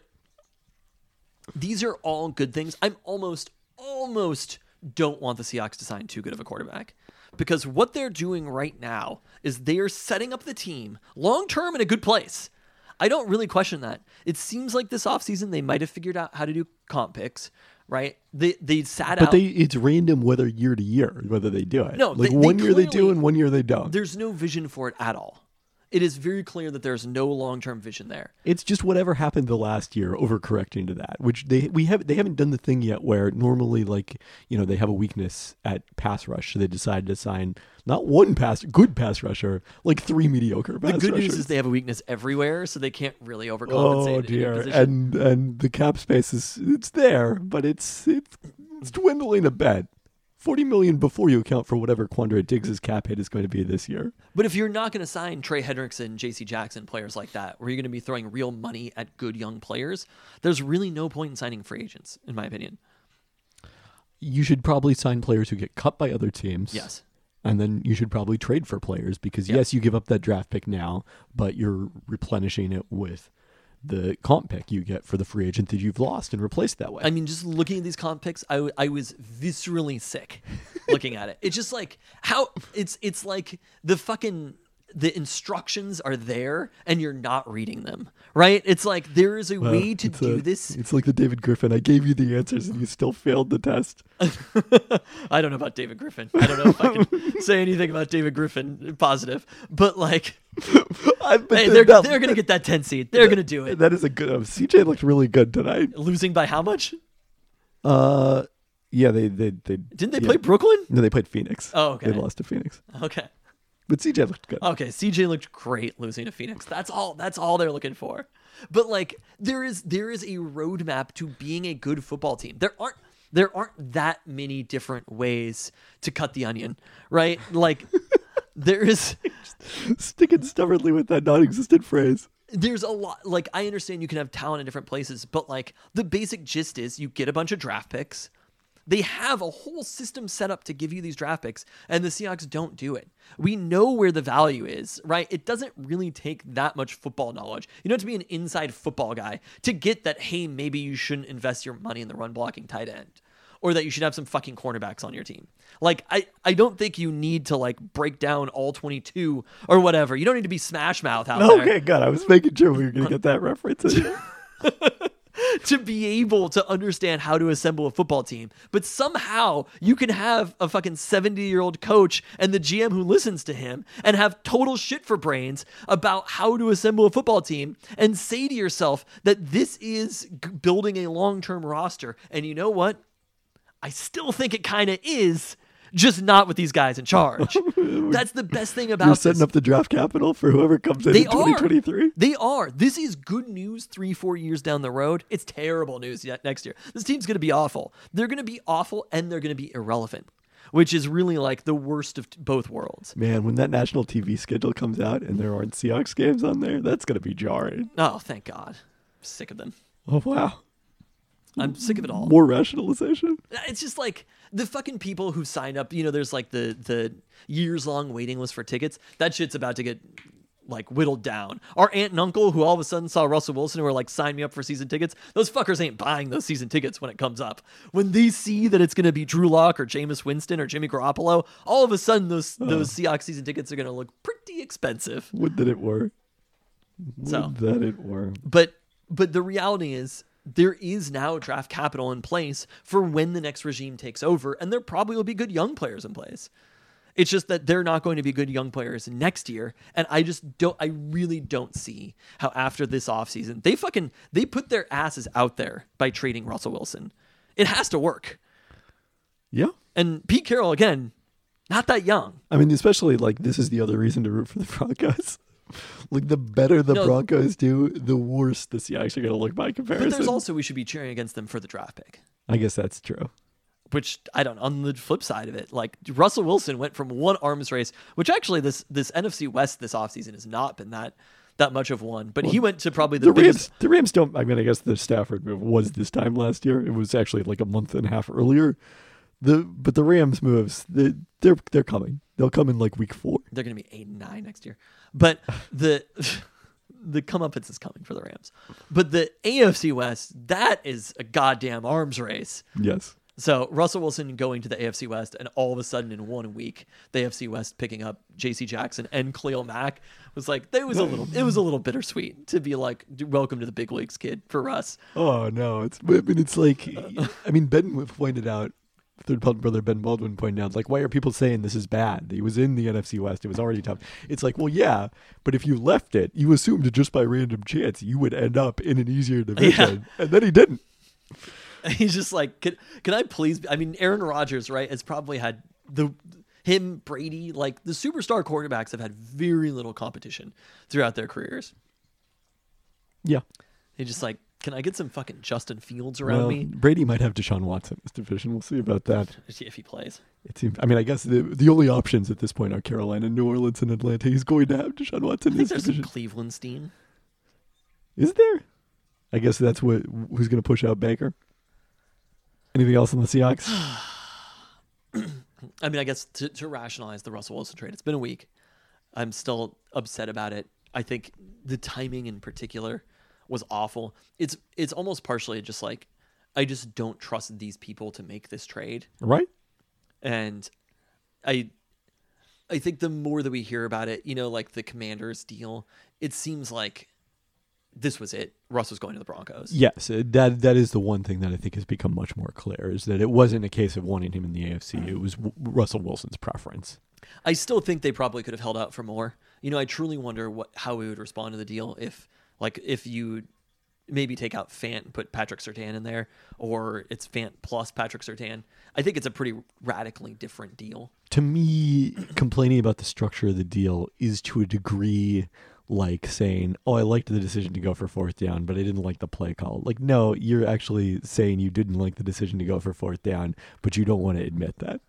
these are all good things. I'm almost, almost don't want the Seahawks to sign too good of a quarterback. Because what they're doing right now is they're setting up the team long term in a good place. I don't really question that. It seems like this offseason they might have figured out how to do comp picks, right? They they sat out But out. they it's random whether year to year whether they do it. No, like they- they one year they do and one year they don't. there's no vision for it at all. It is very clear that there's no long term vision there. It's just whatever happened the last year overcorrecting to that, which they we have they haven't done the thing yet where normally like you know they have a weakness at pass rush, so they decided to sign not one pass good pass rusher, like three mediocre pass The good rushers. news is they have a weakness everywhere, so they can't really overcompensate. oh dear, and and the cap space is it's there, but it's it's, it's dwindling a bit. Forty million before you account for whatever Quandre Diggs' cap hit is going to be this year. But if you're not going to sign Trey Hendrickson, J.C. Jackson, players like that, where you're going to be throwing real money at good young players, there's really no point in signing free agents, in my opinion. You should probably sign players who get cut by other teams. Yes. And then you should probably trade for players because Yeah. yes, you give up that draft pick now, but you're replenishing it with the comp pick you get for the free agent that you've lost and replaced that way. I mean, just looking at these comp picks, I, I was viscerally sick looking at it. It's just like how it's it's like the fucking the instructions are there and you're not reading them, right? It's like there is a Well, way to do a- this. It's like the David Griffin. I gave you the answers and you still failed the test. I don't know about David Griffin. I don't know if I can say anything about David Griffin positive, but like, I, but hey, they're that- they're gonna get that ten seed. They're gonna do it. That is a good. Uh, CJ looked really good tonight. Losing by how much? Uh, yeah, they they they Didn't they yeah. play Brooklyn? No, they played Phoenix. Oh, okay. They lost to Phoenix, Okay. But CJ looked good. Okay, CJ looked great losing to Phoenix. That's all that's all they're looking for. But like there is there is a roadmap to being a good football team. There aren't there aren't that many different ways to cut the onion, right? Like there is Sticking stubbornly with that non-existent phrase. there's a lot like I understand you can have talent in different places, but like the basic gist is you get a bunch of draft picks. They have a whole system set up to give you these draft picks, and the Seahawks don't do it. We know where the value is, right? It doesn't really take that much football knowledge. You don't have to be an inside football guy to get that, hey, maybe you shouldn't invest your money in the run blocking tight end. Or that you should have some fucking cornerbacks on your team. Like, I, I don't think you need to like break down all 22 or whatever. You don't need to be smash mouth out there. Okay, good. I was making sure we were going to get that reference in. to be able to understand how to assemble a football team. But somehow you can have a fucking 70 year old coach and the GM who listens to him and have total shit for brains about how to assemble a football team and say to yourself that this is building a long term roster. And you know what? I still think it kind of is. Just not with these guys in charge. That's the best thing about You're this. setting up the draft capital for whoever comes in They in 2023. are. They are. This is good news three, four years down the road. It's terrible news yet next year. This team's going to be awful. They're going to be awful and they're going to be irrelevant, which is really like the worst of t- both worlds. Man, when that national TV schedule comes out and there aren't Seahawks games on there, that's going to be jarring. Oh, thank God. I'm sick of them. Oh, wow. I'm sick of it all. More rationalization. It's just like the fucking people who sign up. You know, there's like the the years long waiting list for tickets. That shit's about to get like whittled down. Our aunt and uncle who all of a sudden saw Russell Wilson and were like, "Sign me up for season tickets." Those fuckers ain't buying those season tickets when it comes up. When they see that it's going to be Drew Lock or Jameis Winston or Jimmy Garoppolo, all of a sudden those those Seahawks season tickets are going to look pretty expensive. Would that it were. Would So- that it were. But but the reality is there is now draft capital in place for when the next regime takes over, and there probably will be good young players in place. It's just that they're not going to be good young players next year, and I just don't. I really don't see how after this offseason they fucking they put their asses out there by trading Russell Wilson. It has to work, Yeah. and Pete Carroll again, not that young. I mean, especially like this is the other reason to root for the Broncos. Like the better the No. Broncos do, the worse the Seahawks are going to look by comparison. But there's also we should be cheering against them for the draft pick. I guess that's true. which I don't. On the flip side of it, like Russell Wilson went from one arms race, which actually this this NFC West this offseason has not been that that much of one, but he went to probably the, The biggest. Rams, the Rams don't. I mean, I guess the Stafford move was this time last year. It was actually like a month and a half earlier. The but the Rams moves, they, they're they're coming. They'll come in like week four. They're going to be eight and nine next year, but the. The comeuppance is coming for the Rams, but the AFC West that is a goddamn arms race. Yes. So Russell Wilson going to the AFC West, and all of a sudden in one week, the AFC West picking up J.C. Jackson and Khalil Mack was like that was a little it was a little bittersweet to be like welcome to the big leagues, kid, for us. Oh no! It's I mean it's like I mean Ben pointed out third brother Ben Baldwin pointed out like why are people saying this is bad? He was in the NFC West. It was already tough. It's like well yeah, but if you left it, you assumed just by random chance you would end up in an easier division, and then he didn't. He's just like, can, can I please? Be? I mean, Aaron Rodgers, right, has probably had the him Brady like the superstar quarterbacks have had very little competition throughout their careers. Yeah. They just like, can I get some fucking Justin Fields around Well, me Brady might have Deshaun Watson in this division. We'll see about that. See if he plays? It seems. I mean, I guess the the only options at this point are Carolina, New Orleans, and Atlanta. He's going to have Deshaun Watson I in this there's some division. Cleveland steam. Is there? I guess that's what who's going to push out Baker. Anything else on the Seahawks? I mean, I guess to, to rationalize the Russell Wilson trade, it's been a week. I'm still upset about it. I think the timing in particular was awful. It's it's almost partially just like I just don't trust these people to make this trade, right? and I I think the more that we hear about it, you know, like the Commanders deal, it seems like this was it. Russ was going to the Broncos. Yes, that that is the one thing that I think has become much more clear is that it wasn't a case of wanting him in the AFC. It was w- Russell Wilson's preference. I still think they probably could have held out for more. You know, I truly wonder what how we would respond to the deal if like if you maybe take out Fant and put Patrick Surtain in there, or it's Fant plus Patrick Surtain. I think it's a pretty radically different deal. To me, complaining about the structure of the deal is to a degree like saying, "Oh, I liked the decision to go for fourth down, but I didn't like the play call." Like, no, you're actually saying you didn't like the decision to go for fourth down, but you don't want to admit that.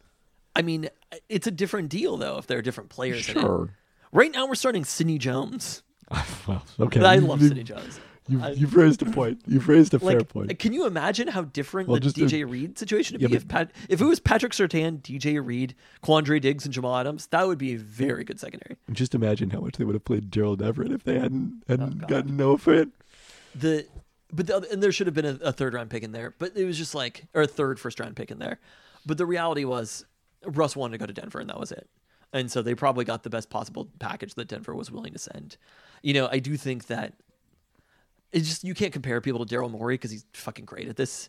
I mean, it's a different deal though if there are different players. Sure. Right now we're starting Sidney Jones. well, okay. I love you- Jones. You, you've raised a point. You've raised a fair Like, point. can you imagine how different Well, the to- uh, DJ Reed situation would Yeah, be but- if Pat, if it was Patrick Surtain, DJ Reed, Quandre Diggs, and Jamal Adams? That would be a very good secondary. Just imagine how much they would have played Gerald Everett if they hadn't hadn't Oh, gotten no fit. the but the and there should have been a, a third round pick in there, but it was just like or a third first round pick in there. But the reality was Russ wanted to go to Denver and that was it. And so they probably got the best possible package that Denver was willing to send. You know, I do think that it's just you can't compare people to Daryl Morey because he's fucking great at this.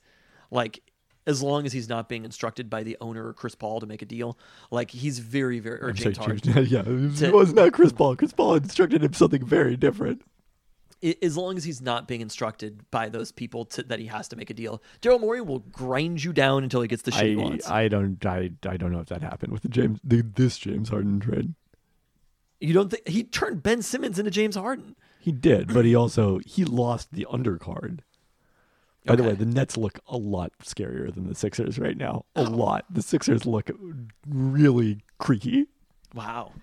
Like, as long as he's not being instructed by the owner or Chris Paul to make a deal, like he's very, very or I'm James sorry, Harden. James- yeah, it was, To- it was not Chris Paul. Chris Paul instructed him something very different. I- As long as he's not being instructed by those people to, that he has to make a deal, Daryl Morey will grind you down until he gets the shit he wants. I, I don't I, I don't know if that happened with the James the, this James Harden trade. You don't think he turned Ben Simmons into James Harden? He did, but he also he lost the undercard. By the way, the Nets look a lot scarier than the Sixers right now. A oh. lot. The Sixers look really creaky. Wow,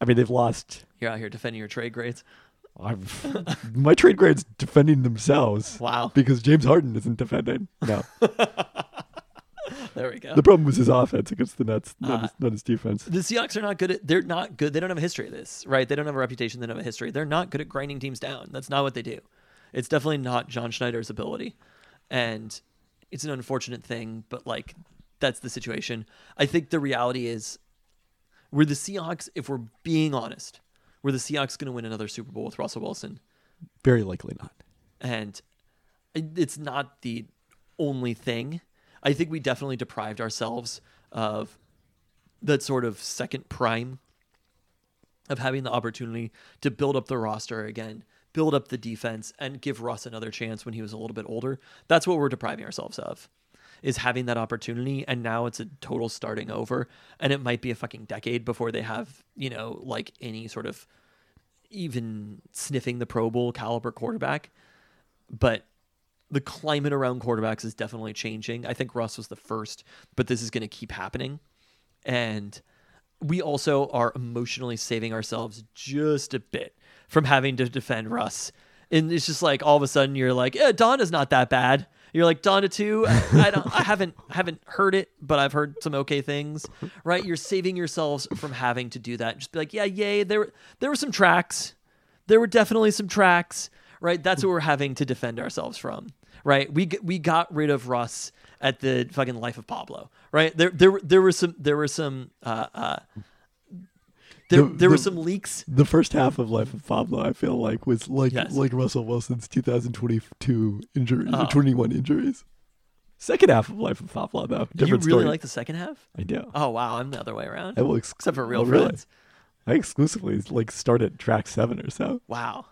I mean, they've lost. you're out here defending your trade grades. I've, my trade grades defending themselves. Wow. Because James Harden isn't defending. No, There we go. the problem was his offense against the Nets, not, Uh, his, not his defense. The Seahawks are not good at. They're not good. They don't have a history of this, right? They don't have a reputation. They don't have a history. They're not good at grinding teams down. That's not what they do. It's definitely not John Schneider's ability, and it's an unfortunate thing. But like, that's the situation. I think the reality is, we're the Seahawks. If we're being honest, we're the Seahawks going to win another Super Bowl with Russell Wilson, Very likely not. and it's not the only thing. I think we definitely deprived ourselves of that sort of second prime of having the opportunity to build up the roster again, build up the defense, and give Russ another chance when he was a little bit older. That's what we're depriving ourselves of. Is having that opportunity, and now it's a total starting over, and it might be a fucking decade before they have, you know, like any sort of even sniffing the Pro Bowl caliber quarterback. But the climate around quarterbacks is definitely changing. I think Russ was the first, but this is going to keep happening. And we also are emotionally saving ourselves just a bit from having to defend Russ. And it's just like all of a sudden you're like, yeah, Donna's not that bad. You're like Donna too. I don't. I haven't haven't heard it, but I've heard some okay things. Right? You're saving yourselves from having to do that. Just be like, yeah, yay. There there were some tracks. There were definitely some tracks. Right? That's what we're having to defend ourselves from. Right? We we got rid of Russ at the fucking life of Pablo. Right? There there were- there were some there were some uh uh. There, The- there were the- some leaks. The first half of Life of Pablo, I feel like, was like Yes. like Russell Wilson's 2022 injuries, Oh. 21 injuries. Second half of Life of Pablo, though, You really story. like the second half? I do. Oh wow, I'm the other way around. I will ex- Except for real really? friends. I exclusively like start at track seven or so. Wow.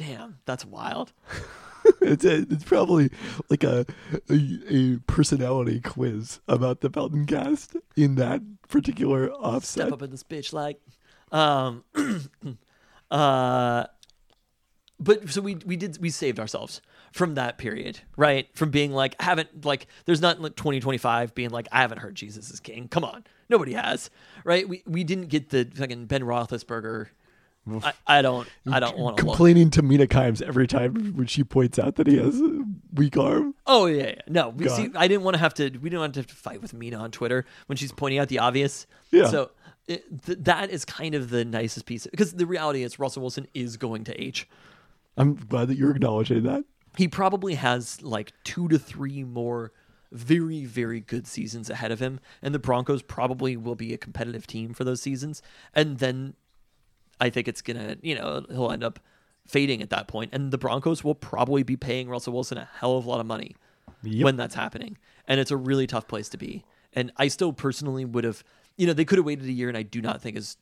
Damn, that's wild. it's a, it's probably like a, a a personality quiz about the Peltoncast in that particular offset. Step up in this bitch like um uh but so we we did we saved ourselves from that period, right? From being like I haven't like there's not like 2025 being like I haven't heard Jesus is king. Come on. Nobody has. Right? We we didn't get the fucking Ben Roethlisberger I, I don't I don't want to look. Complaining to Mina Kimes every time when she points out that he has a weak arm. Oh yeah, yeah. no. We God. see. I didn't want to have to. We didn't want to have to fight with Mina on Twitter when she's pointing out the obvious. Yeah. So it, th- that is kind of the nicest piece because the reality is Russell Wilson is going to age. I'm glad that you're acknowledging that. He probably has like two to three more very very good seasons ahead of him, and the Broncos probably will be a competitive team for those seasons. And then I think it's gonna, you know, he'll end up fading at that point, and the Broncos will probably be paying Russell Wilson a hell of a lot of money Yep. when that's happening, and it's a really tough place to be. And I still personally would have, you know, they could have waited a year, and I do not think his,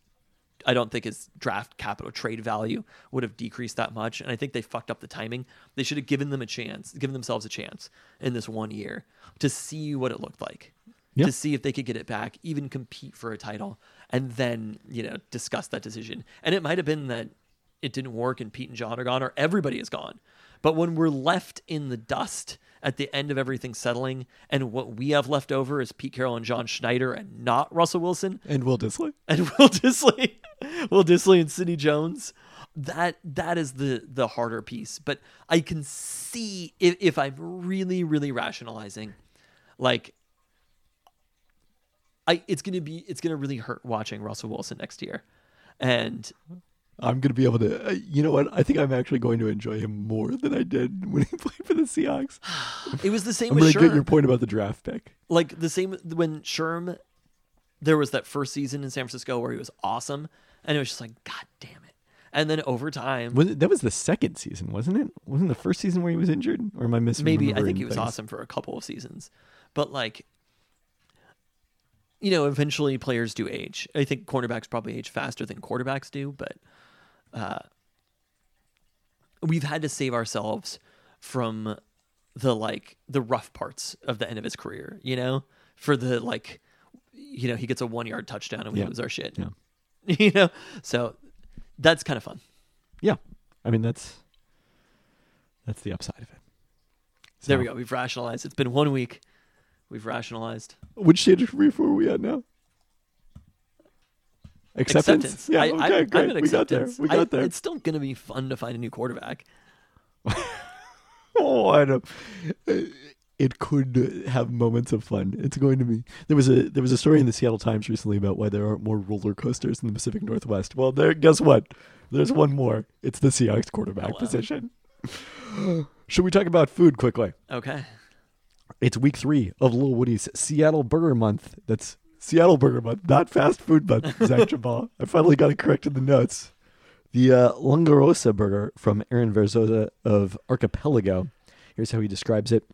I don't think his draft capital trade value would have decreased that much. And I think they fucked up the timing. They should have given them a chance, given themselves a chance in this one year to see what it looked like Yeah. to see if they could get it back, even compete for a title, and then you know discuss that decision. And it might have been that it didn't work, and Pete and John are gone, or everybody is gone. But when we're left in the dust at the end of everything settling, and what we have left over is Pete Carroll and John Schneider, and not Russell Wilson And Will Dissly. and Will Dissly, Will Dissly and Sidney Jones. That that is the the harder piece. But I can see if, if I'm really really rationalizing, like I it's gonna be it's gonna really hurt watching Russell Wilson next year, and I'm going to be able to. Uh, you know what? I think I'm actually going to enjoy him more than I did when he played for the Seahawks. it was the same I'm with to get your point about the draft pick. Like the same when Sherm, there was that first season in San Francisco where he was awesome, and it was just like God damn it. And then over time, Was it- that was the second season, wasn't it? Wasn't the first season where he was injured, or am I missing? maybe I think he was awesome for a couple of seasons, but like, you know, eventually players do age. I think cornerbacks probably age faster than quarterbacks do, but uh, we've had to save ourselves from the like the rough parts of the end of his career. You know, for the like, you know, he gets a one yard touchdown and we Yeah. lose our shit. Yeah. you know, so that's kind of fun. Yeah, I mean that's that's the upside of it. So. There we go. We've rationalized. It's been one week. We've rationalized. Which stage of grief were we at now? Acceptance. Yeah. I, okay. I, great. I'm in we got there. acceptance. We I- got there. It's still going to be fun to find a new quarterback. Oh, I know. Uh, it could have moments of fun. It's going to be. There was a there was a story in the Seattle Times recently about why there aren't more roller coasters in the Pacific Northwest. Well, there. Guess what? There's one more. It's the Seahawks quarterback oh, Hello. position. Should we talk about food quickly? Okay. It's week three of Little Woody's Seattle Burger Month. That's Seattle Burger Month, not fast food month. Zach Jabal. I finally got it correct in the notes. The uh, Longgorosa burger from Aaron Verzosa of Archipelago. Here's how he describes it.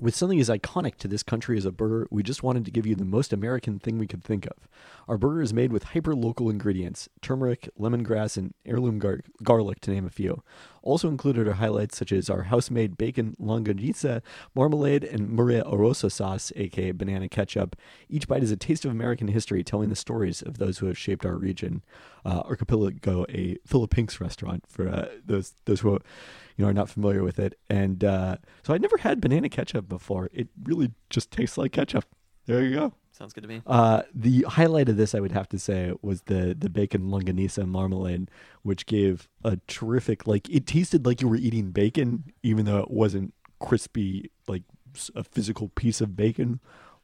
With something as iconic to this country as a burger, we just wanted to give you the most American thing we could think of. Our burger is made with hyper local ingredients turmeric, lemongrass, and heirloom gar- garlic, to name a few. Also included are highlights such as our house made bacon longaniza, marmalade, and Maria Orosa sauce, aka banana ketchup. Each bite is a taste of American history, telling the stories of those who have shaped our region. Uh, Archipelago, a Philippines restaurant for uh, those those who you know are not familiar with it. And uh, so I'd never had banana ketchup before. It really just tastes like ketchup. There you go. Sounds good to me. Uh, the highlight of this, I would have to say, was the the bacon longanisa marmalade, which gave a terrific like it tasted like you were eating bacon, even though it wasn't crispy like a physical piece of bacon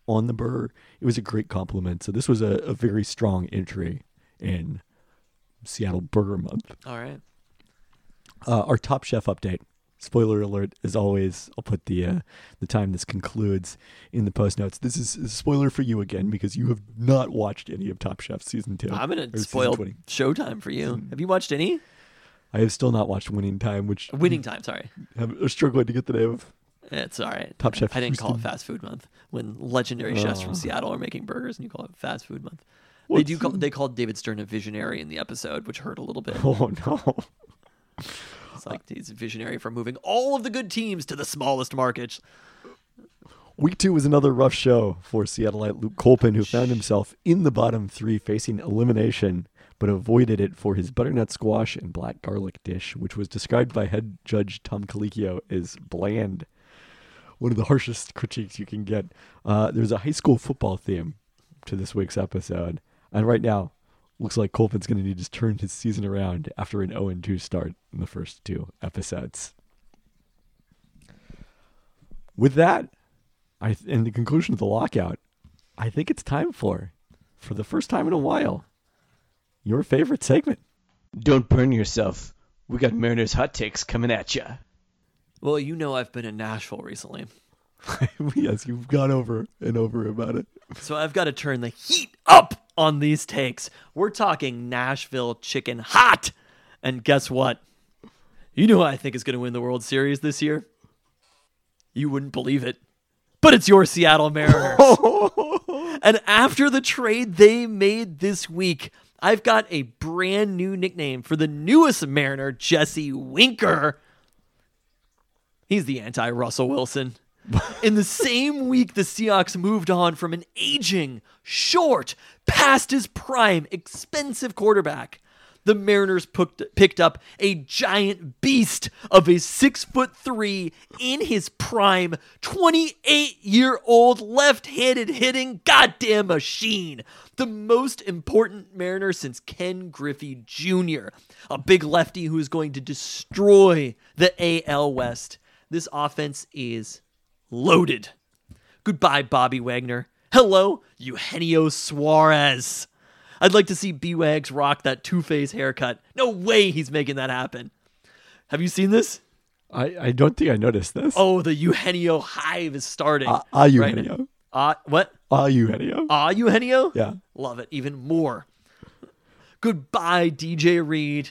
on the burger. It was a great compliment. So this was a, a very strong entry in Seattle Burger Month. All right. Uh, our Top Chef update. Spoiler alert! As always, I'll put the uh, the time this concludes in the post notes. This is a spoiler for you again because you have not watched any of Top Chef season two. I'm gonna spoil Showtime for you. Have you watched any? I have still not watched Winning Time, which Winning Time, sorry. I'm struggling to get the name of. It's all right. Top Chef I didn't call it fast food month when legendary chefs Oh. from Seattle are making burgers and you call it fast food month. They do call they called David Stern a visionary in the episode, which hurt a little bit. Oh no! It's like he's visionary for moving all of the good teams to the smallest markets. Week two was another rough show for Seattleite Luke Kolpin, who found himself in the bottom three, facing elimination, but avoided it for his butternut squash and black garlic dish, which was described by head judge Tom Colicchio as bland. One of the harshest critiques you can get. Uh, there's a high school football theme to this week's episode, and right now, looks like Kolpin's going to need to turn his season around after an 0 2 start in the first two episodes. With that, I in the conclusion of the lockout, I think it's time for, for the first time in a while, your favorite segment. Don't burn yourself. We got Mariners hot takes coming at you. Well, you know I've been in Nashville recently. yes, you've gone over and over about it. So I've got to turn the heat up on these takes. We're talking Nashville chicken hot. And guess what? You know who I think is going to win the World Series this year? You wouldn't believe it. But it's your Seattle Mariners. and after the trade they made this week, I've got a brand new nickname for the newest Mariner, Jesse Winker. He's the anti Russell Wilson. In the same week, the Seahawks moved on from an aging, short, past his prime, expensive quarterback. The Mariners picked, up a giant beast of a six foot three in his prime, 28 year old left handed hitting goddamn machine. The most important Mariner since Ken Griffey Jr., a big lefty who is going to destroy the AL West. This offense is loaded. Goodbye, Bobby Wagner. Hello, Eugenio Suarez. I'd like to see B Wags rock that two face haircut. No way he's making that happen. Have you seen this? I, I don't think I noticed this. Oh, the Eugenio hive is starting. Ah, ah, right Eugenio. now. Ah, what? Ah, Eugenio. Ah, Eugenio? Yeah. Love it even more. Goodbye, DJ Reed.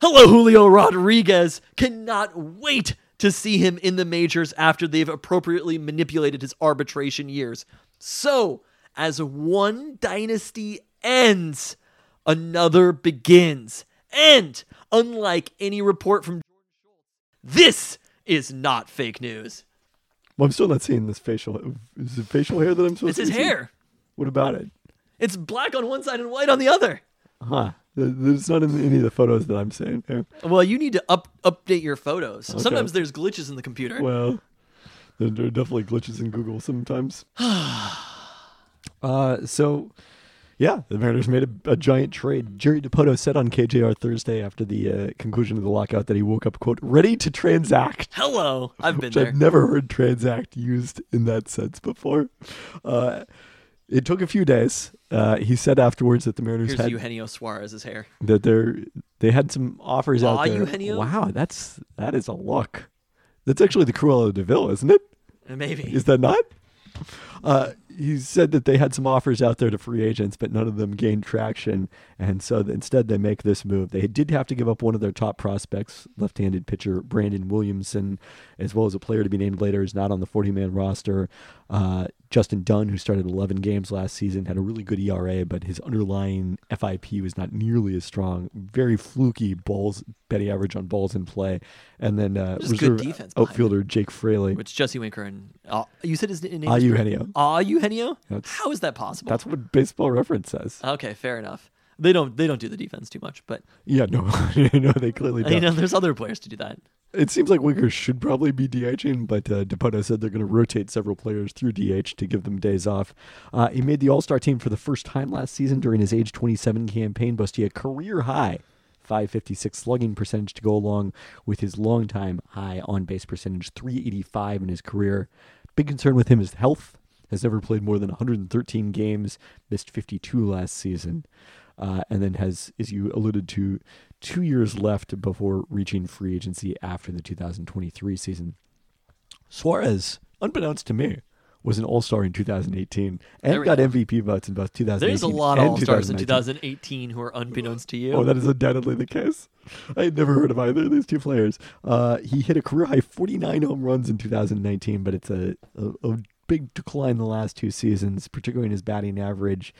Hello, Julio Rodriguez. Cannot wait to see him in the majors after they've appropriately manipulated his arbitration years. So, as one dynasty ends, another begins. And unlike any report from Jordan Schultz, this is not fake news. Well, I'm still not seeing this facial. Is it facial hair that I'm supposed It's to his hair. What about it? It's black on one side and white on the other. Huh. There's not in any of the photos that I'm seeing. Yeah. Well, you need to up update your photos. Sometimes there's glitches in the computer. Well, there there are definitely glitches in Google sometimes. uh, so, yeah, the Mariners made a, a giant trade. Jerry Dipoto said on KJR Thursday after the uh, conclusion of the lockout that he woke up, quote, ready to transact. Hello, I've been which there. I've never heard transact used in that sense before. Uh, it took a few days. Uh, he said afterwards that the Mariners Here's had Eugenio Suarez's hair. that they're they had some offers Aw, out there. Eugenio. Wow, that's that is a look. That's actually the Cruella de Vil, isn't it? Maybe. Is that not? Uh, he said that they had some offers out there to free agents, but none of them gained traction, and so th- instead they make this move. They did have to give up one of their top prospects, left-handed pitcher Brandon Williamson, as well as a player to be named later, is not on the 40-man roster. Uh, Justin Dunn, who started 11 games last season, had a really good ERA, but his underlying FIP was not nearly as strong. Very fluky balls, betting average on balls in play, and then uh, Just good reserve defense behind outfielder Jake Fraley. Which Jesse Winker and uh, you said his name. Ah, is Eugenio. Ah, Eugenio. That's- How is that possible? That's what Baseball Reference says. okay. Fair enough. They don't. They don't do the defense too much, but Yeah, no, no, they clearly you know, don't. there's other players to do that. It seems like Winker should probably be DHing, but uh, Dipoto said they're going to rotate several players through DH to give them days off. Uh, he made the All Star team for the first time last season during his age 27 campaign, boasting a career high 556 slugging percentage to go along with his longtime high on base percentage 385 in his career. Big concern with him is health. Has never played more than 113 games, missed 52 last season, uh, and then has, as you alluded to, two years left before reaching free agency after the 2023 season. Suarez, unbeknownst to me, was an All Star in 2018 and got go. MVP votes in both 2018. There's a lot of All Stars in 2018 who are unbeknownst to you. Oh, that is undoubtedly the case. I had never heard of either of these two players. Uh, he hit a career high 49 home runs in 2019, but it's a, a, a big decline the last two seasons, particularly in his batting average.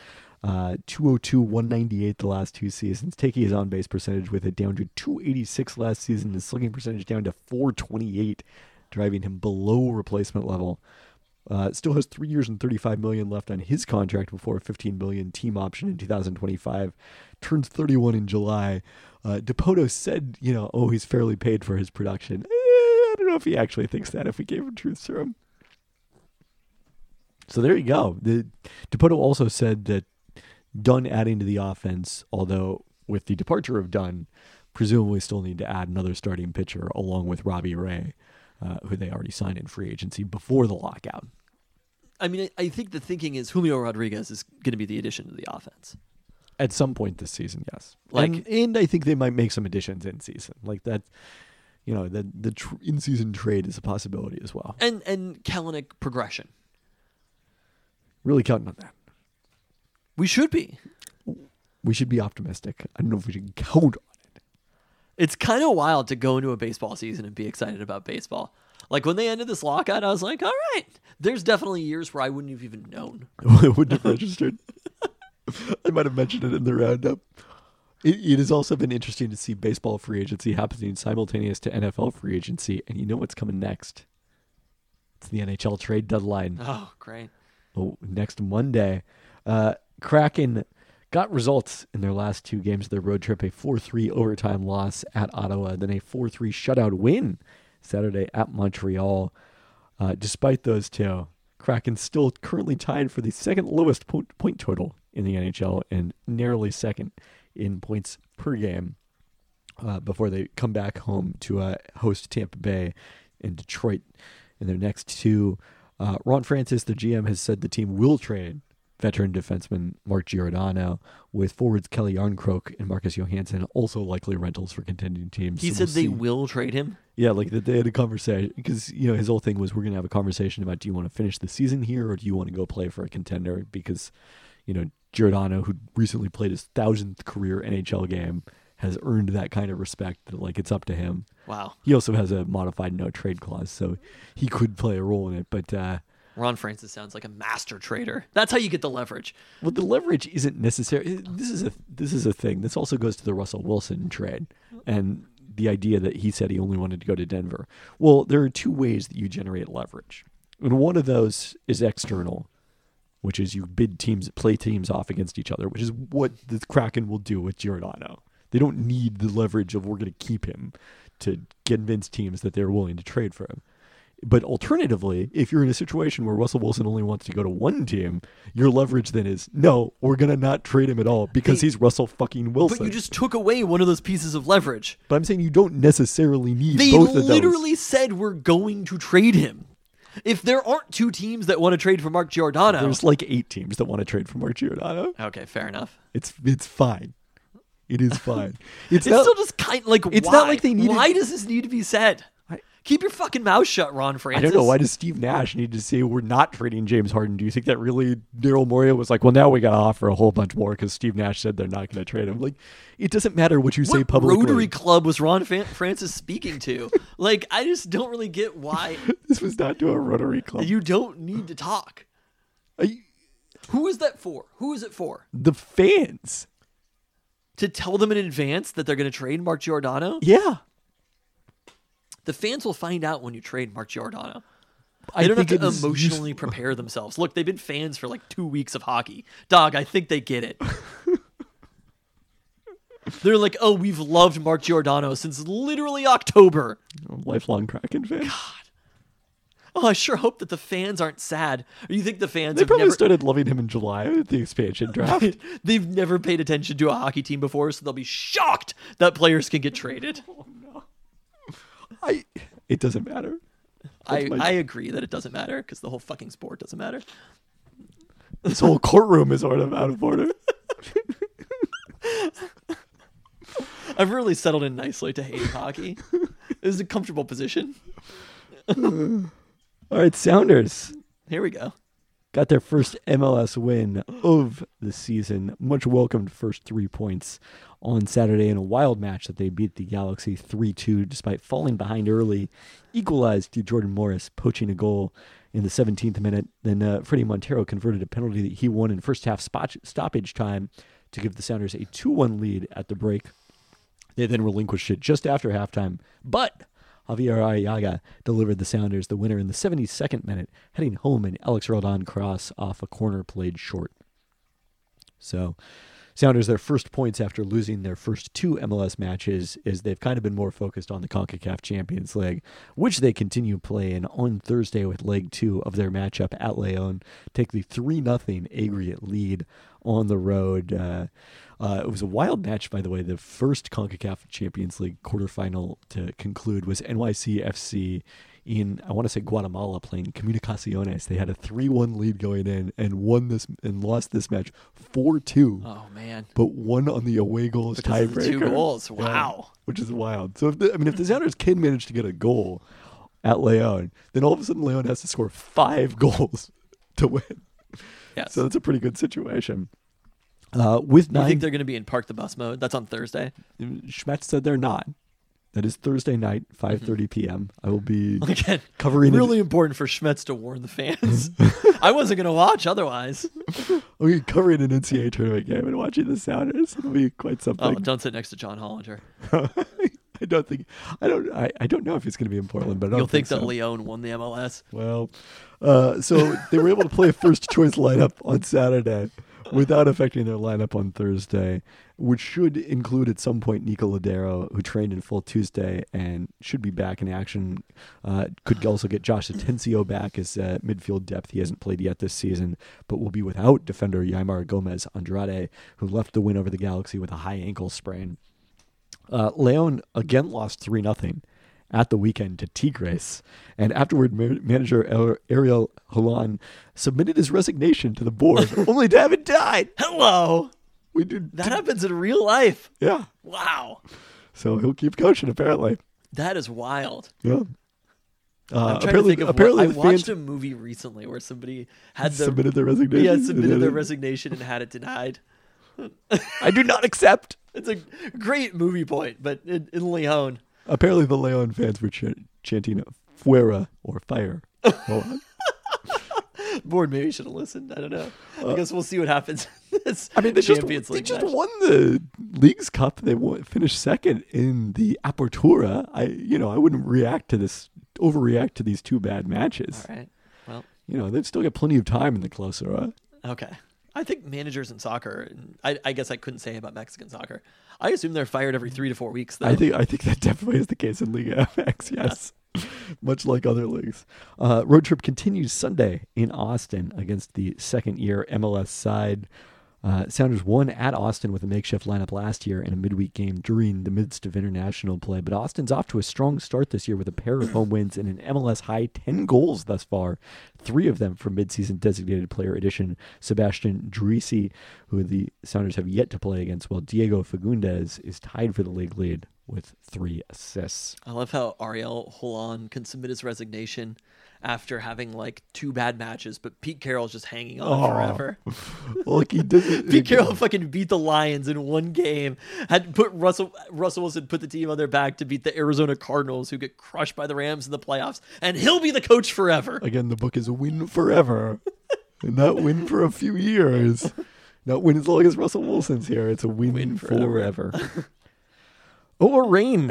Uh, 202, 198 the last two seasons, taking his on base percentage with it down to 286 last season, his slugging percentage down to 428, driving him below replacement level. Uh, still has three years and 35 million left on his contract before a 15 million team option in 2025. Turns 31 in July. Uh, Dipoto said, you know, oh, he's fairly paid for his production. Eh, I don't know if he actually thinks that. If we gave him truth serum. So there you go. The Dipoto also said that Dunn adding to the offense, although with the departure of Dunn, presumably still need to add another starting pitcher along with Robbie Ray, uh, who they already signed in free agency before the lockout. I mean, I, think the thinking is Julio Rodriguez is going to be the addition to the offense. At some point this season, yes. Like- and, and I think they might make some additions in season, like that. You know, the the tr- in season trade is a possibility as well. And and Kelenic progression. Really counting on that. We should be. We should be optimistic. I don't know if we should count on it. It's kind of wild to go into a baseball season and be excited about baseball. Like when they ended this lockout, I was like, all right. There's definitely years where I wouldn't have even known. I wouldn't have registered. I might have mentioned it in the roundup. It, it has also been interesting to see baseball free agency happening simultaneous to NFL free agency, and you know what's coming next? It's the NHL trade deadline. Oh, great. oh, next Monday. Uh, Kraken got results in their last two games of their road trip a 4 3 overtime loss at Ottawa, then a 4 3 shutout win Saturday at Montreal. Uh, despite those two, Kraken still currently tied for the second lowest po- point total in the NHL and narrowly second in points per game uh, before they come back home to uh, host Tampa Bay and Detroit in their next two. Uh, Ron Francis, the GM, has said the team will trade veteran defenseman Mark Giordano with forwards Calle Jarnkrok and Marcus Johansson, also likely rentals for contending teams. He So said we'll they see. will trade him. Yeah, like that they had a conversation because you know his whole thing was we're gonna have a conversation about do you want to finish the season here or do you want to go play for a contender because you know Giordano who recently played his thousandth career NHL game has earned that kind of respect. That like it's up to him. Wow. He also has a modified no trade clause, so he could play a role in it. But uh, Ron Francis sounds like a master trader. That's how you get the leverage. well, the leverage isn't necessary. This is a this is a thing. This also goes to the Russell Wilson trade and the idea that he said he only wanted to go to Denver. Well, there are two ways that you generate leverage, and one of those is external, which is you bid teams, play teams off against each other, which is what the Kraken will do with Giordano. They don't need the leverage of we're going to keep him to convince teams that they're willing to trade for him. But alternatively, if you're in a situation where Russell Wilson only wants to go to one team, your leverage then is no, we're gonna not trade him at all because Hey, he's Russell fucking Wilson. But you just took away one of those pieces of leverage. But I'm saying you don't necessarily need They both of those. They literally said we're going to trade him. If there aren't two teams that want to trade for Mark Giordano, There's like eight teams that want to trade for Mark Giordano. okay, fair enough. It's it's fine. It is fine. It's, It's not, still just kind like it's why? not like they needed- Why does this need to be said? Keep your fucking mouth shut, Ron Francis. I don't know. Why does Steve Nash need to say we're not trading James Harden? Do you think that really Daryl Morey was like, well, now we got to offer a whole bunch more because Steve Nash said they're not going to trade him? Like, it doesn't matter what you say publicly. what. Rotary Club was Ron Fan- Francis speaking to? like, I just don't really get why this was not to a Rotary Club. you don't need to talk. I- Who is that for? Who is it for? the fans. To tell them in advance that they're going to trade Mark Giordano? Yeah. The fans will find out when you trade Mark Giordano. I They don't have think to emotionally useful- prepare themselves. Look, they've been fans for like two weeks of hockey. Dog, I think they get it. They're like, oh, we've loved Mark Giordano since literally October. lifelong Kraken fan. God. Oh, I sure hope that the fans aren't sad. Or you think the fans They have probably never started loving him in July at the expansion draft. they've never paid attention to a hockey team before, so they'll be shocked that players can get traded. Oh, I. It doesn't matter. I, my- I agree that it doesn't matter because the whole fucking sport doesn't matter. This whole courtroom is sort of out of order. I've really settled in nicely to hating hockey. It was a comfortable position. All right, Sounders Here we go. got their first MLS win of the season. Much welcomed first three points on Saturday in a wild match that they beat the Galaxy 3 2 despite falling behind early. Equalized to Jordan Morris, poaching a goal in the 17th minute. Then uh, Fredy Montero converted a penalty that he won in first half spot- stoppage time to give the Sounders a 2 1 lead at the break. They then relinquished it just after halftime, but Xavier Arreaga delivered the Sounders the winner in the 72nd minute, heading home an Alex Roldan cross off a corner played short. So, Sounders their first points after losing their first two MLS matches is they've kind of been more focused on the CONCACAF Champions League, which they continue playing on Thursday with leg 2 of their matchup at Leon. Take the 3 0 aggregate lead on the road. Uh, uh, it was a wild match, by the way. The first CONCACAF Champions League quarterfinal to conclude was NYCFC in, I want to say Guatemala, playing Comunicaciones. They had a 3 1 lead going in and won this and lost this match 4 2 Oh man. but one on the away goals Because of the tiebreaker. two goals. Yeah, Wow. which is wild. So if the, I mean, if the Sounders can manage to get a goal at Leon, then all of a sudden Leon has to score five goals to win. Yes. So that's a pretty good situation. Uh, with you think they're going to be in park the bus mode? That's on Thursday. Schmetz said they're not. That is Thursday night, 5:30 p.m. I will be Again, covering it- really important for Schmetz to warn the fans. I wasn't going to watch otherwise. I'll be covering an NCAA tournament game and watching the Sounders. It'll be quite something. Oh, don't sit next to John Hollinger. I don't think I don't I, I don't know if he's going to be in Portland, but I don't You'll think, so. that Leon won the MLS. Well, uh, so they were able to play a first choice lineup on Saturday without affecting their lineup on Thursday, which should include at some point Nico Lodeiro, who trained in full Tuesday and should be back in action. Uh, could also get Josh Atencio back as uh, midfield depth. He hasn't played yet this season, but will be without defender Yeimar Gomez Andrade, who left the win over the Galaxy with a high ankle sprain. Uh, Leon again lost 3 0 at the weekend to Tigres, and afterward, ma- manager Ariel Holan submitted his resignation to the board, only to have it died. Hello. We did That happens in real life. yeah. Wow. So he'll keep coaching apparently. That is wild. Yeah. Uh, I'm trying to apparently, think of what, apparently I watched a movie recently where somebody had their submitted their resignation. yeah and submitted their resignation and had it denied. I do not accept. It's a great movie point, but in, in Leon. Apparently, the Leon fans were ch- chanting "Fuera" or "Fire." Board maybe should have listened. I don't know. I guess we'll see what happens. this Uh, I mean, they just, Champions they just match. won the League's Cup. They won, finished second in the Apertura. I, you know, I wouldn't react to this, overreact to these two bad matches. All right. Well, You know, they've still got plenty of time in the Clausura. okay. I think managers in soccer. I, I guess I couldn't say about Mexican soccer. I assume they're fired every three to four weeks. Though. I think I think that definitely is the case in Liga MX. Yes, much like other leagues. Uh, road trip continues Sunday in Austin against the second year MLS side. Uh, Sounders won at Austin with a makeshift lineup last year in a midweek game during the midst of international play. But Austin's off to a strong start this year with a pair of home wins and an MLS high 10 goals thus far, three of them from midseason designated player addition Sebastian Driussi, who the Sounders have yet to play against, while Diego Fagundez is tied for the league lead with three assists. I love how Ariel Holan can submit his resignation after having like two bad matches, but Pete Carroll's just hanging on Oh. forever. Look, he doesn't. Pete Carroll fucking beat the Lions in one game. Had put Russell Russell Wilson put the team on their back to beat the Arizona Cardinals, who get crushed by the Rams in the playoffs, and he'll be the coach forever. Again, the book is a win forever, and not win for a few years. Not win as long as Russell Wilson's here. It's a win, Win forever. forever. oh, a rain.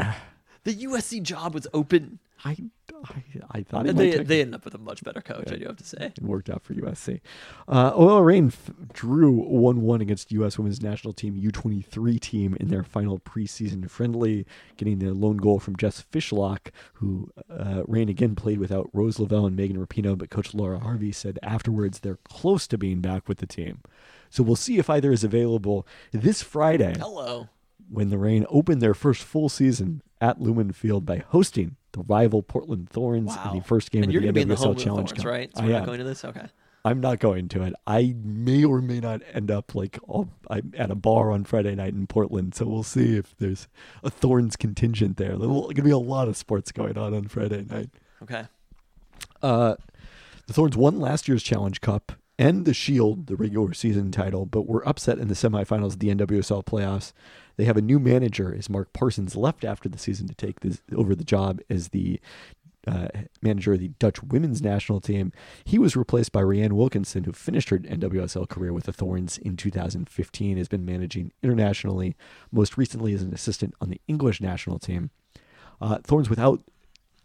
The USC job was open. I, I, I thought it And might they they ended up with a much better coach, I do have to say. It worked out for USC. Uh, OL Reign f- drew 1 1 against U.S. women's national team U23 team in their final preseason friendly, getting the lone goal from Jess Fishlock, who uh, Reign again played without Rose Lavelle and Megan Rapinoe, but Coach Laura Harvey said afterwards they're close to being back with the team. So we'll see if either is available this Friday Hello. When the Reign opened their first full season at Lumen Field by hosting the rival Portland Thorns Wow. in the first game and of the gonna be in the NWSL Challenge Thorns, Cup. right? So I we're not am. going to this? Okay. I'm not going to it. I may or may not end up like all, I'm at a bar on Friday night in Portland, so we'll see if there's a Thorns contingent there. There's going to be a lot of sports going on on Friday night. Okay. Uh, the Thorns won last year's Challenge Cup and the Shield, the regular season title, but were upset in the semifinals of the NWSL playoffs. They have a new manager as Mark Parsons left after the season to take this over the job as the uh, manager of the Dutch women's national team. He was replaced by Rhian Wilkinson, who finished her NWSL career with the Thorns in 2015, has been managing internationally, most recently as an assistant on the English national team. Uh, Thorns without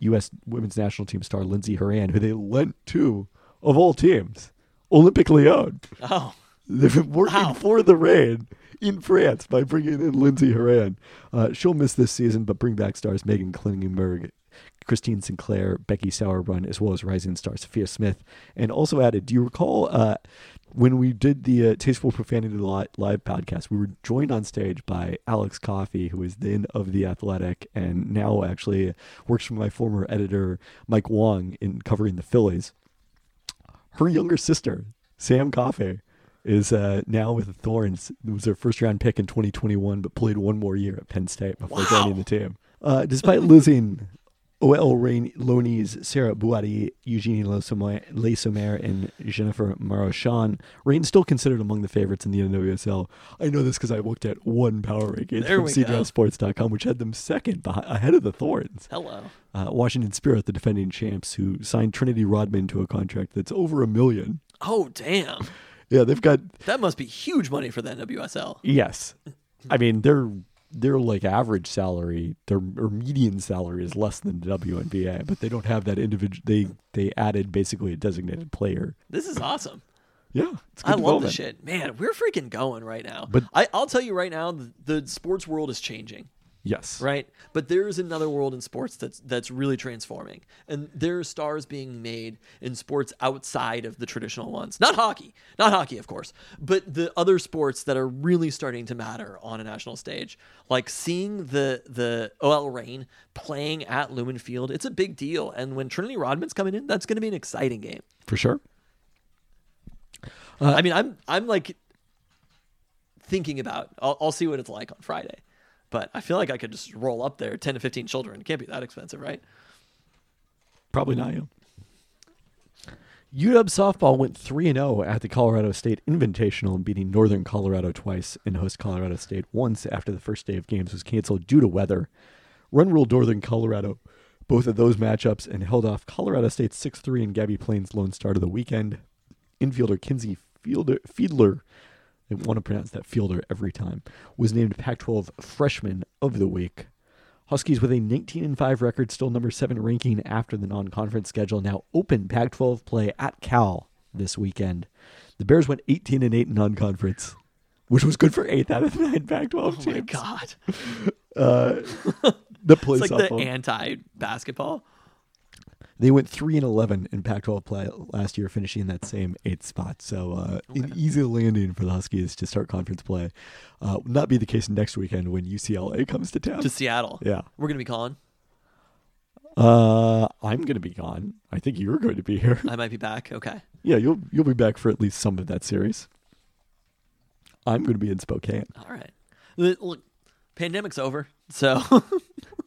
U.S. women's national team star Lindsey Horan, who they lent to, of all teams, Olympique Lyon. Oh. They've been working for the Reign in France by bringing in Lindsey Horan. Uh, she'll miss this season, but bring back stars Meghan Klingenberg, Christine Sinclair, Becky Sauerbrunn, as well as rising star Sophia Smith. And also added, do you recall uh, when we did the uh, Tasteful Profanity Li- Live podcast, we were joined on stage by Alex Coffey, who is then of The Athletic and now actually works for my former editor, Mike Wong, in covering the Phillies her younger sister, Sam Coffey, is uh, now with the Thorns. It was their first round pick in 2021, but played one more year at Penn State before Wow. joining the team. Uh, despite losing OL Reign Loney's Sarah Bouhaddi, Eugenie Le Sommer, and Dzsenifer Marozsan, Reign's still considered among the favorites in the NWSL. I know this because I looked at one power rankings from go. Which had them second behind, ahead of the Thorns Hello. uh, Washington Spirit, the defending champs, who signed Trinity Rodman to a contract that's over a million. Oh damn. Yeah, they've got That must be huge money for the NWSL. yes. I mean, their their like average salary, their or median salary is less than the WNBA, but they don't have that individual. They they added basically a designated player. This is awesome. Yeah, I love the shit. Man, we're freaking going right now. But- I, I'll tell you right now, the, the sports world is changing. Yes, right? But there is another world in sports that's that's really transforming, and there are stars being made in sports outside of the traditional ones. Not hockey, not hockey, of course, but the other sports that are really starting to matter on a national stage. Like seeing the the OL Reign playing at Lumen Field, it's a big deal. And when Trinity Rodman's coming in, that's going to be an exciting game. for sure. Uh, I mean, I'm I'm like thinking about. I'll, I'll see what it's like on Friday, but I feel like I could just roll up there, ten to fifteen children. It can't be that expensive, right? Probably not you. UW softball went 3 0 at the Colorado State Invitational, beating Northern Colorado twice and host Colorado State once after the first day of games was canceled due to weather. Run ruled Northern Colorado both of those matchups and held off Colorado State 6 3 in Gabbie Plain's lone start of the weekend. Infielder Kinsey Fielder, Fiedler, I want to pronounce that Fielder every time, was named Pac 12 Freshman of the Week. Huskies with a 19 and 5 record, still number 7 ranking after the non conference schedule, now open Pac 12 play at Cal this weekend. The Bears went 18 and 8 in non conference, which was good for 8th out of the 9 Pac 12 Oh teams. my god. Uh, the play It's like the anti basketball. They went three and eleven in Pac-12 play last year, finishing in that same eighth spot. So uh, an easy landing for the Huskies to start conference play. Uh, will not be the case next weekend when UCLA comes to town. To Seattle. yeah, We're gonna be calling. uh, I'm going to be gone. I think you're going to be here. I might be back. Okay. yeah, you'll you'll be back for at least some of that series. I'm going to be in Spokane. All right. Look, pandemic's over, so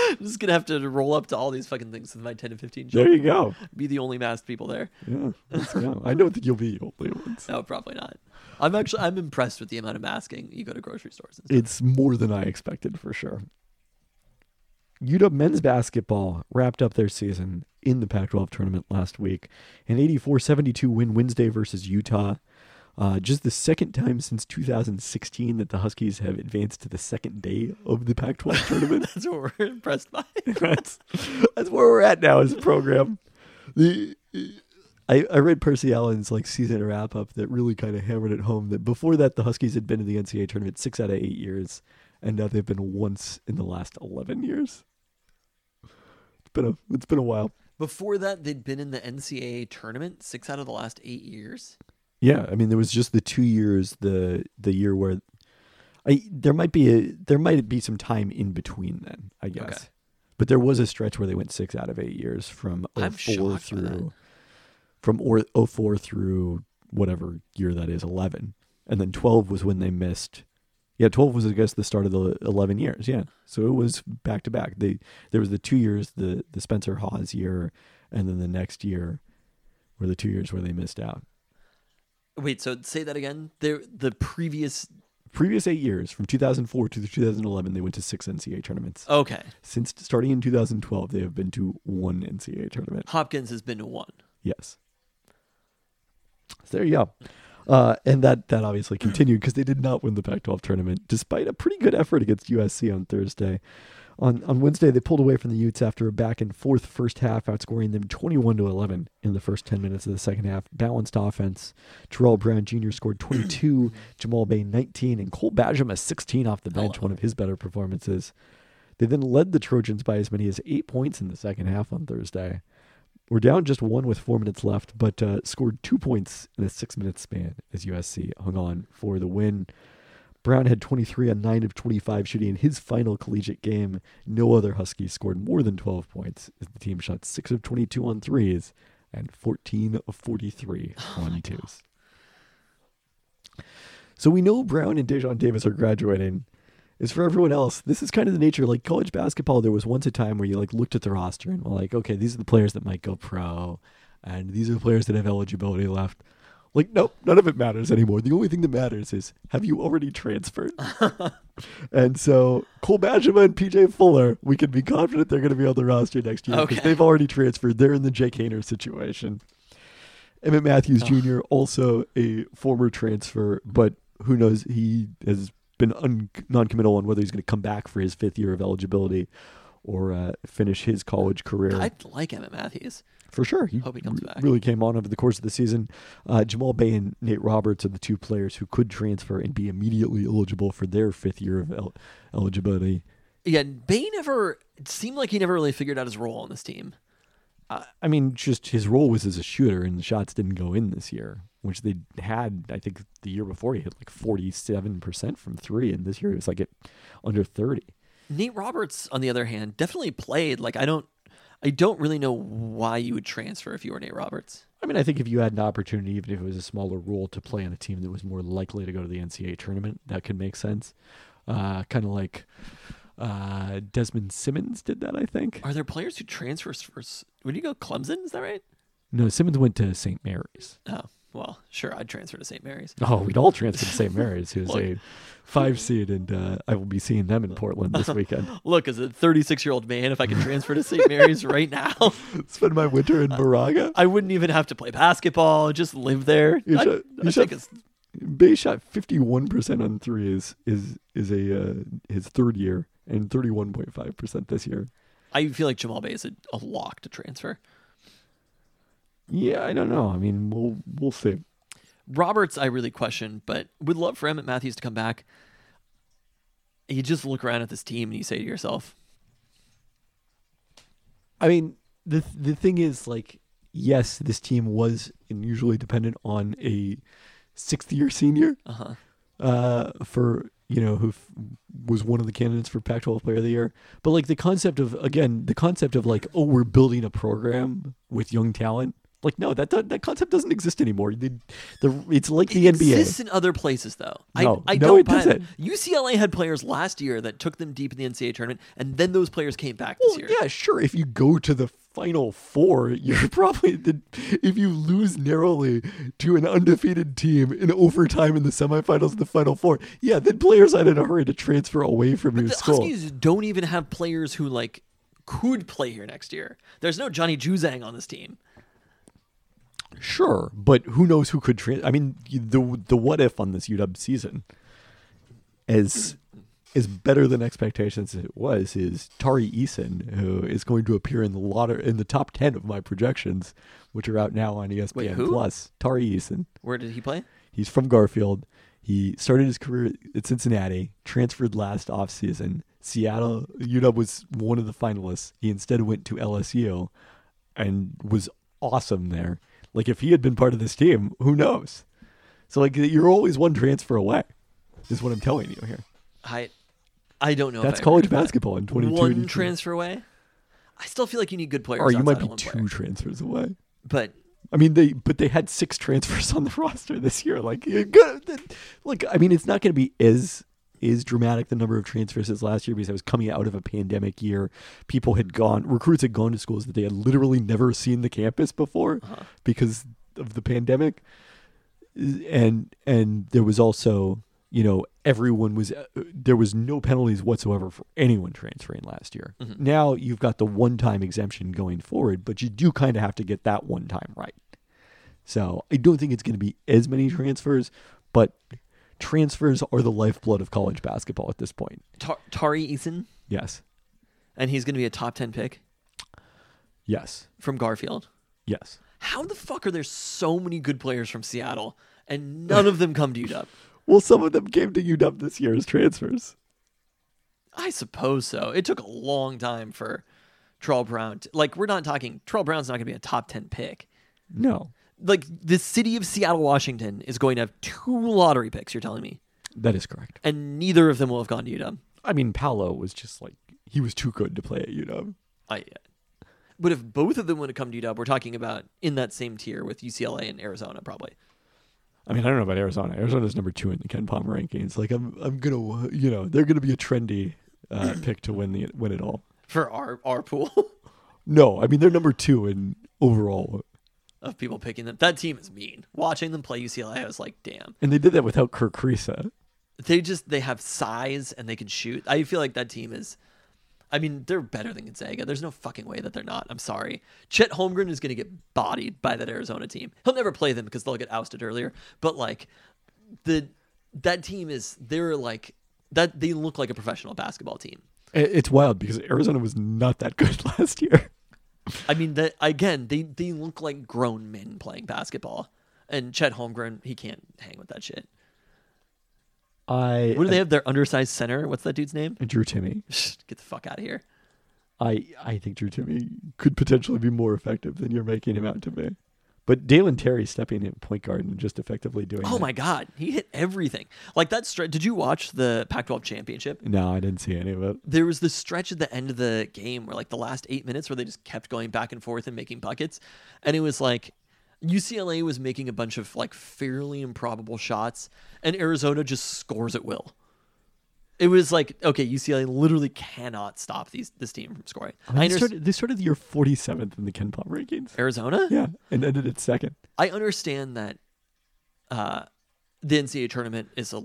I'm just gonna have to roll up to all these fucking things with my 10 to 15 There you go. Be the only masked people there. Yeah. I don't think you'll be the only ones. No, probably not. I'm actually I'm impressed with the amount of masking you go to grocery stores. And. It's more than I expected for sure. UW men's basketball wrapped up their season in the Pac 12 tournament last week. An 84 72 win Wednesday versus Utah. Uh, just the second time since 2016 that the Huskies have advanced to the second day of the Pac 12 tournament. That's what we're impressed by. that's, that's where we're at now as a program. The I, I read Percy Allen's like season wrap up that really kind of hammered it home that before that the Huskies had been in the NCAA tournament six out of eight years, and now they've been once in the last eleven years. It's been a it's been a while. Before that, they'd been in the NCAA tournament six out of the last eight years. Yeah, I mean there was just the two years the the year where I there might be a there might be some time in between then I guess, Okay. but there was a stretch where they went six out of eight years from oh I'm 04 shocked by that. through from or 04 through whatever year that is 11 and then 12 was when they missed yeah 12 was i guess the start of the 11 years yeah. So it was back to back. They there was the two years the the spencer hawes year and then the next year were the two years where they missed out Wait, so say that again. There, the previous. previous eight years from 2004 to 2011 they went to six ncaa tournaments Okay, since starting in 2012 they have been to one ncaa tournament Hopkins has been to one. Yes. So there you go. Uh, and that that obviously continued because they did not win the Pac-12 tournament, despite a pretty good effort against USC on Thursday. On on Wednesday, they pulled away from the Utes after a back and forth first half, outscoring them 21 to 11 in the first 10 minutes of the second half. Balanced offense. Terrell Brown Jr. scored 22, Jamal Bay 19, and Cole Bajema 16 off the bench, one of his better performances. They then led the Trojans by as many as eight points in the second half on Thursday. We're down just one with four minutes left, but uh, scored two points in a six minute span as USC hung on for the win. Brown had 23 on 9 of 25 shooting in his final collegiate game. No other Huskies scored more than 12 points as the team shot 6 of 22 on threes and 14 of 43 on twos. So we know Brown and Daejon Davis are graduating. As for everyone else, this is kind of the nature. Like college basketball, there was once a time where you like looked at the roster and were like, okay, these are the players that might go pro, and these are the players that have eligibility left. Like, nope, none of it matters anymore. The only thing that matters is have you already transferred? and so Cole Bajema and PJ Fuller, we can be confident they're going to be on the roster next year because Okay. they've already transferred. They're in the Jake Haener situation. Emmett Matthews Jr., also a former transfer, but who knows? He has been un- non-committal on whether he's going to come back for his fifth year of eligibility or uh, finish his college career. I like Emmett Matthews. For sure. He Hope he comes back. really came on over the course of the season. Uh, Jamal Bay and Nate Roberts are the two players who could transfer and be immediately eligible for their fifth year of el- eligibility. Yeah, Bay never. It seemed like he never really figured out his role on this team. Uh, I mean, just his role was as a shooter, and the shots didn't go in this year, which they had, I think, the year before he hit like 47% from three, and this year it was like at under 30. Nate Roberts, on the other hand, definitely played. Like I don't, I don't really know why you would transfer if you were Nate Roberts. I mean, I think if you had an opportunity, even if it was a smaller role, to play on a team that was more likely to go to the NCAA tournament, that could make sense. Uh, kind of like uh, Desmond Simmons did that, I think. Are there players who transfer first? Would you go Clemson? Is that right? No, Simmons went to St. Mary's. Oh, well, sure, I'd transfer to St. Mary's. Oh, we'd all transfer to St. Mary's, who's a five seed, and uh, I will be seeing them in Portland this weekend. Look, as a 36 year old man, if I could transfer to St. Mary's right now, Spend my winter in Moraga. I wouldn't even have to play basketball, just live there. You I'd- should- you I'd should- take a s- Bay shot fifty one percent on threes. Is is a uh, his third year and thirty one point five percent this year. I feel like Jamal Bay is a, a lock to transfer. Yeah, I don't know. I mean, we'll we'll see. Roberts, I really question, but would love for Emmett Matthews to come back. You just look around at this team and you say to yourself, I mean, the the thing is, like, yes, this team was unusually dependent on a sixth year senior uh huh. uh, for you know who f- was one of the candidates for Pac-12 Player of the Year. But like the concept of again, the concept of like, oh, we're building a program with young talent. Like, no, that that, concept doesn't exist anymore. The, the it's like the it NBA. exists in other places, though. No, I, I no, don't it doesn't. UCLA had players last year that took them deep in the NCAA tournament, and then those players came back this year. yeah, sure. If you go to the final four, you're probably the, if you lose narrowly to an undefeated team in overtime in the semifinals of the final four, yeah, then players aren't in a hurry to transfer away from your school. The school. Huskies don't even have players who like could play here next year. There's no Johnny Juzang on this team. Sure, but who knows who could trans? I mean, the the what if on this UW season is is better than expectations it was. Is Tari Eason, who is going to appear in the lotter in the top ten of my projections, which are out now on ESPN Wait? Plus. Tari Eason. Where did he play? He's from Garfield. He started his career at Cincinnati, transferred last offseason. Seattle, UW was one of the finalists. He instead went to LSU and was awesome there. Like, if he had been part of this team, who knows? So, like, you're always one transfer away, is what I'm telling you here. I I don't know. if That's college with that. basketball in 22 One transfer away. I still feel like you need good players. Or you might be two player. transfers away. But I mean, they but they had six transfers on the roster this year. Like, gotta, look, I mean, it's not going to be as is dramatic the number of transfers as last year because I was coming out of a pandemic year. People had gone, recruits had gone to schools that they had literally never seen the campus before Uh-huh. because of the pandemic, and and there was also you know everyone was uh, there was no penalties whatsoever for anyone transferring last year. Mhm. Now you've got the one time exemption going forward, but you do kind of have to get that one time right. So I don't think it's going to be as many transfers, but transfers are the lifeblood of college basketball at this point. Tar- Tari Eason, Yes, and he's going to be a top ten pick yes, from Garfield. yes. How the fuck are there so many good players from Seattle and none of them come to UW? Well, some of them came to UW this year as transfers. I suppose so. It took a long time for Terrell Brown. To, like, we're not talking. Terrell Brown's not going to be a top ten pick. No, Like, the city of Seattle, Washington, is going to have two lottery picks. You're telling me, that is correct. and neither of them will have gone to UW. I mean, Paolo was just like he was too good to play at UW. I. But if both of them would have come to UW, we're talking about in that same tier with UCLA and Arizona, probably. I mean, I don't know about Arizona. Arizona's number two in the Ken Pom rankings. Like, I'm, I'm gonna, you know, they're gonna be a trendy uh, pick to win the win it all. For our our pool No, I mean they're number two in overall, of people picking them, that team is mean. Watching them play UCLA, I was like, damn. and they did that without Kerr Kriisa. they just they have size and they can shoot. I feel like that team is. I mean, they're better than Gonzaga. There's no fucking way that they're not. I'm sorry. Chet Holmgren is going to get bodied by that Arizona team. He'll never play them because they'll get ousted earlier. But like, the that team is they're like that. They look like a professional basketball team. It's wild because Arizona was not that good last year. I mean, that again, they they look like grown men playing basketball. And Chet Holmgren, he can't hang with that shit. I What do they have? Their undersized center. What's that dude's name? Drew Timme. Get the fuck out of here. I I think Drew Timme could potentially be more effective than you're making him out to be. But Dalen Terry stepping in point guard and just effectively doing. Oh that. my god, he hit everything. Like that stretch. Did you watch the Pac-12 championship? No, I didn't see any of it. There was this stretch at the end of the game where like the last 8 minutes where they just kept going back and forth and making buckets. And it was like UCLA was making a bunch of like fairly improbable shots and Arizona just scores at will. It was like okay, UCLA literally cannot stop these this team from scoring. I mean, I they, started, they started the year 47th in the Ken Pom rankings. Arizona. Yeah, and ended at second. I understand that uh, the NCAA tournament is a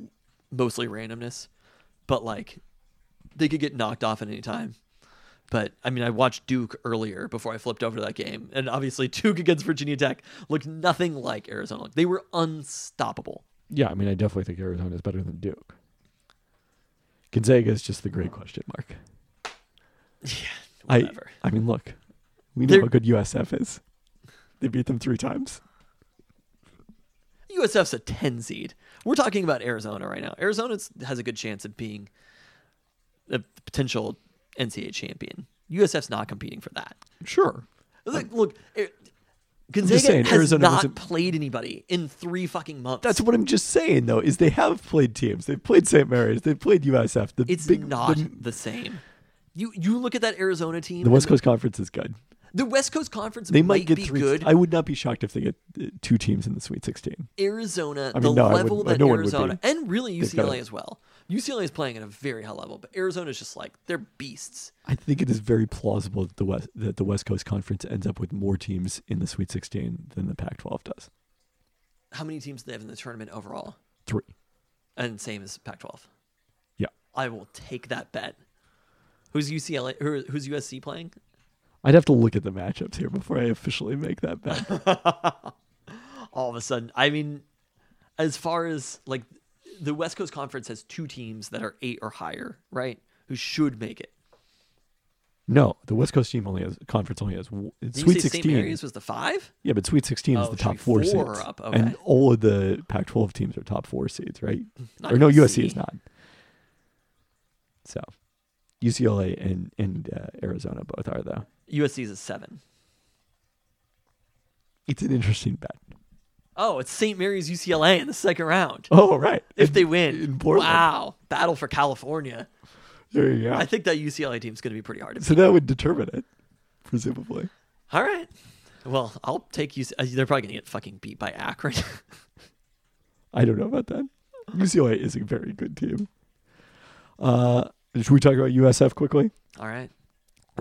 mostly randomness, but like they could get knocked off at any time. But I mean, I watched Duke earlier before I flipped over to that game, and obviously Duke against Virginia Tech looked nothing like Arizona. They were unstoppable. Yeah, I mean, I definitely think Arizona is better than Duke. Gonzaga is just the great question mark. I, Whatever. I mean, look, we know They're- how good USF is. They beat them three times. USF's a 10 seed. We're talking about Arizona right now. Arizona has a good chance of being a potential NCAA champion. USF's not competing for that. Sure. Look, look Ar- Gonzaga saying, has Arizona not wasn't- played anybody in three fucking months. That's what I'm just saying, though, is they have played teams. They've played St. Mary's. They've played USF. The it's big, not The, the same. You you look at that Arizona team. the West Coast Conference is good. The West Coast Conference They might get be three. good. I would not be shocked if they get uh, two teams in the Sweet 16. Arizona, I mean, the no, level that no Arizona and really UCLA as well. UCLA is playing at a very high level, but Arizona is just like they're beasts. I think it is very plausible that the West that the West Coast Conference ends up with more teams in the Sweet 16 than the Pac-12 does. How many teams do they have in the tournament overall? Three. And same as Pac-12. Yeah. I will take that bet. Who's UCLA? Who, who's USC playing? I'd have to look at the matchups here before I officially make that bet. All of a sudden, I mean, as far as like the West Coast Conference has two teams that are eight or higher, right? Who should make it? no, the West Coast team only has conference only has Did Sweet say 16. St. Mary's was the five? Yeah, but Sweet 16 is Oh, the top four, four seeds, up, and all of the Pac-12 teams are top four seeds, right? Not or no, USC. is not. So, UCLA and and uh, Arizona both are though. USC is a seven. It's an interesting bet. Oh, it's St. Mary's UCLA in the second round. Oh, right. If In- they win, wow, battle for California. There you go. I think that UCLA team's going to be pretty hard to beat. so that would determine it, presumably. All right. Well, I'll take UC. uh, They're probably going to get fucking beat by Akron. I don't know about that. UCLA is a very good team. Uh, should we talk about USF quickly? All right.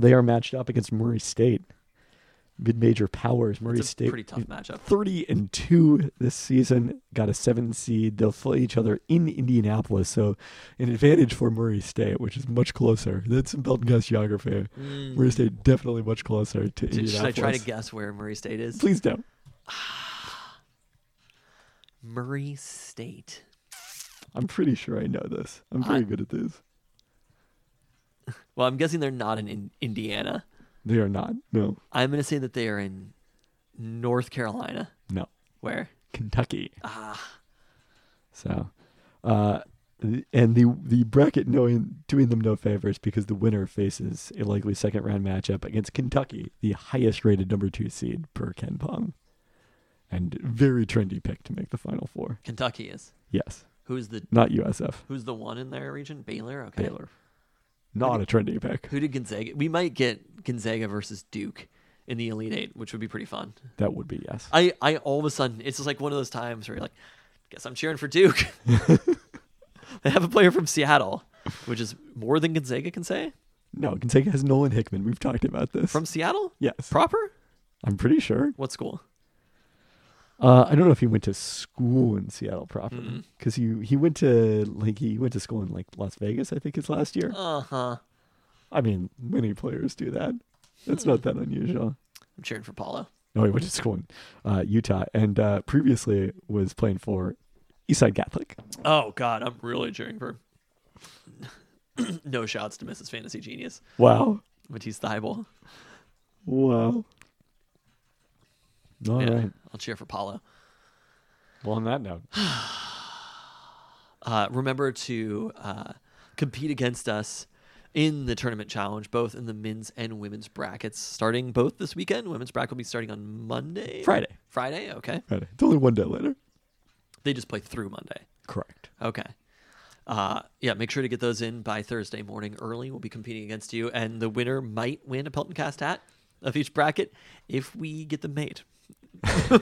They are matched up against Murray State, mid-major powers. Murray It's a State, pretty tough matchup. thirty and two this season, got a seven seed. They'll play each other in Indianapolis, so an advantage for Murray State, which is much closer. That's some belt and gas geography. Murray State definitely much closer to Should, should I try to guess where Murray State is? Please don't. Murray State. I'm pretty sure I know this. I'm very I- good at this. Well, I'm guessing they're not in, in Indiana. They are not. No, I'm going to say that they are in North Carolina. no. Where? Kentucky. Ah, So, uh, and the the bracket knowing doing them no favors because the winner faces a likely second round matchup against Kentucky, the highest rated number two seed per Ken Pom, and very trendy pick to make the final four. Kentucky is. Yes, Who's the not USF, Who's the one in their region? Baylor. Okay. Baylor. Not a trendy pick. Who did Gonzaga? We might get Gonzaga versus Duke in the Elite Eight, which would be pretty fun. That would be yes. I, I all of a sudden, it's just like one of those times where you're like, guess I'm cheering for Duke. they have a player from Seattle, which is more than Gonzaga can say. No, Gonzaga has Nolan Hickman. We've talked about this. From Seattle? yes, Proper? I'm pretty sure. What school? Uh, I don't know if he went to school in Seattle proper because he he went to like he went to school in like Las Vegas. I think his last year. Uh huh. I mean, many players do that. That's not that unusual. I'm cheering for Paolo. No, he went to school in uh, Utah and uh, previously was playing for Eastside Catholic. Oh, God. I'm really cheering for. no shouts to Mrs. Fantasy Genius, Wow. Matisse Thybulle. Wow. All right. Yeah, I'll cheer for Paolo. Well, on that note, Uh, remember to uh, compete against us in the tournament challenge, both in the men's and women's brackets, starting both this weekend. Women's bracket will be starting on Monday. Friday. Friday. Okay. Friday. It's only one day later. They just play through Monday. Correct. Okay. Uh, yeah, make sure to get those in by Thursday morning early. We'll be competing against you, and the winner might win a Peltoncast hat of each bracket if we get them made.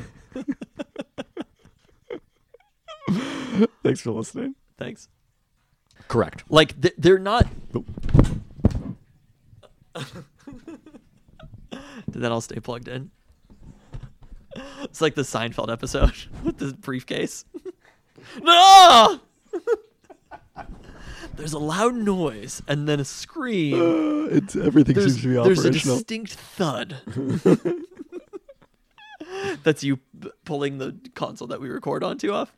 Thanks for listening. Thanks. Correct. Like th- they're not. Did that all stay plugged in? It's like the Seinfeld episode with the briefcase. no! There's a loud noise and then a scream. Uh, it's everything There's, seems to be operational. there's a distinct thud. That's you pulling the console that we record onto off.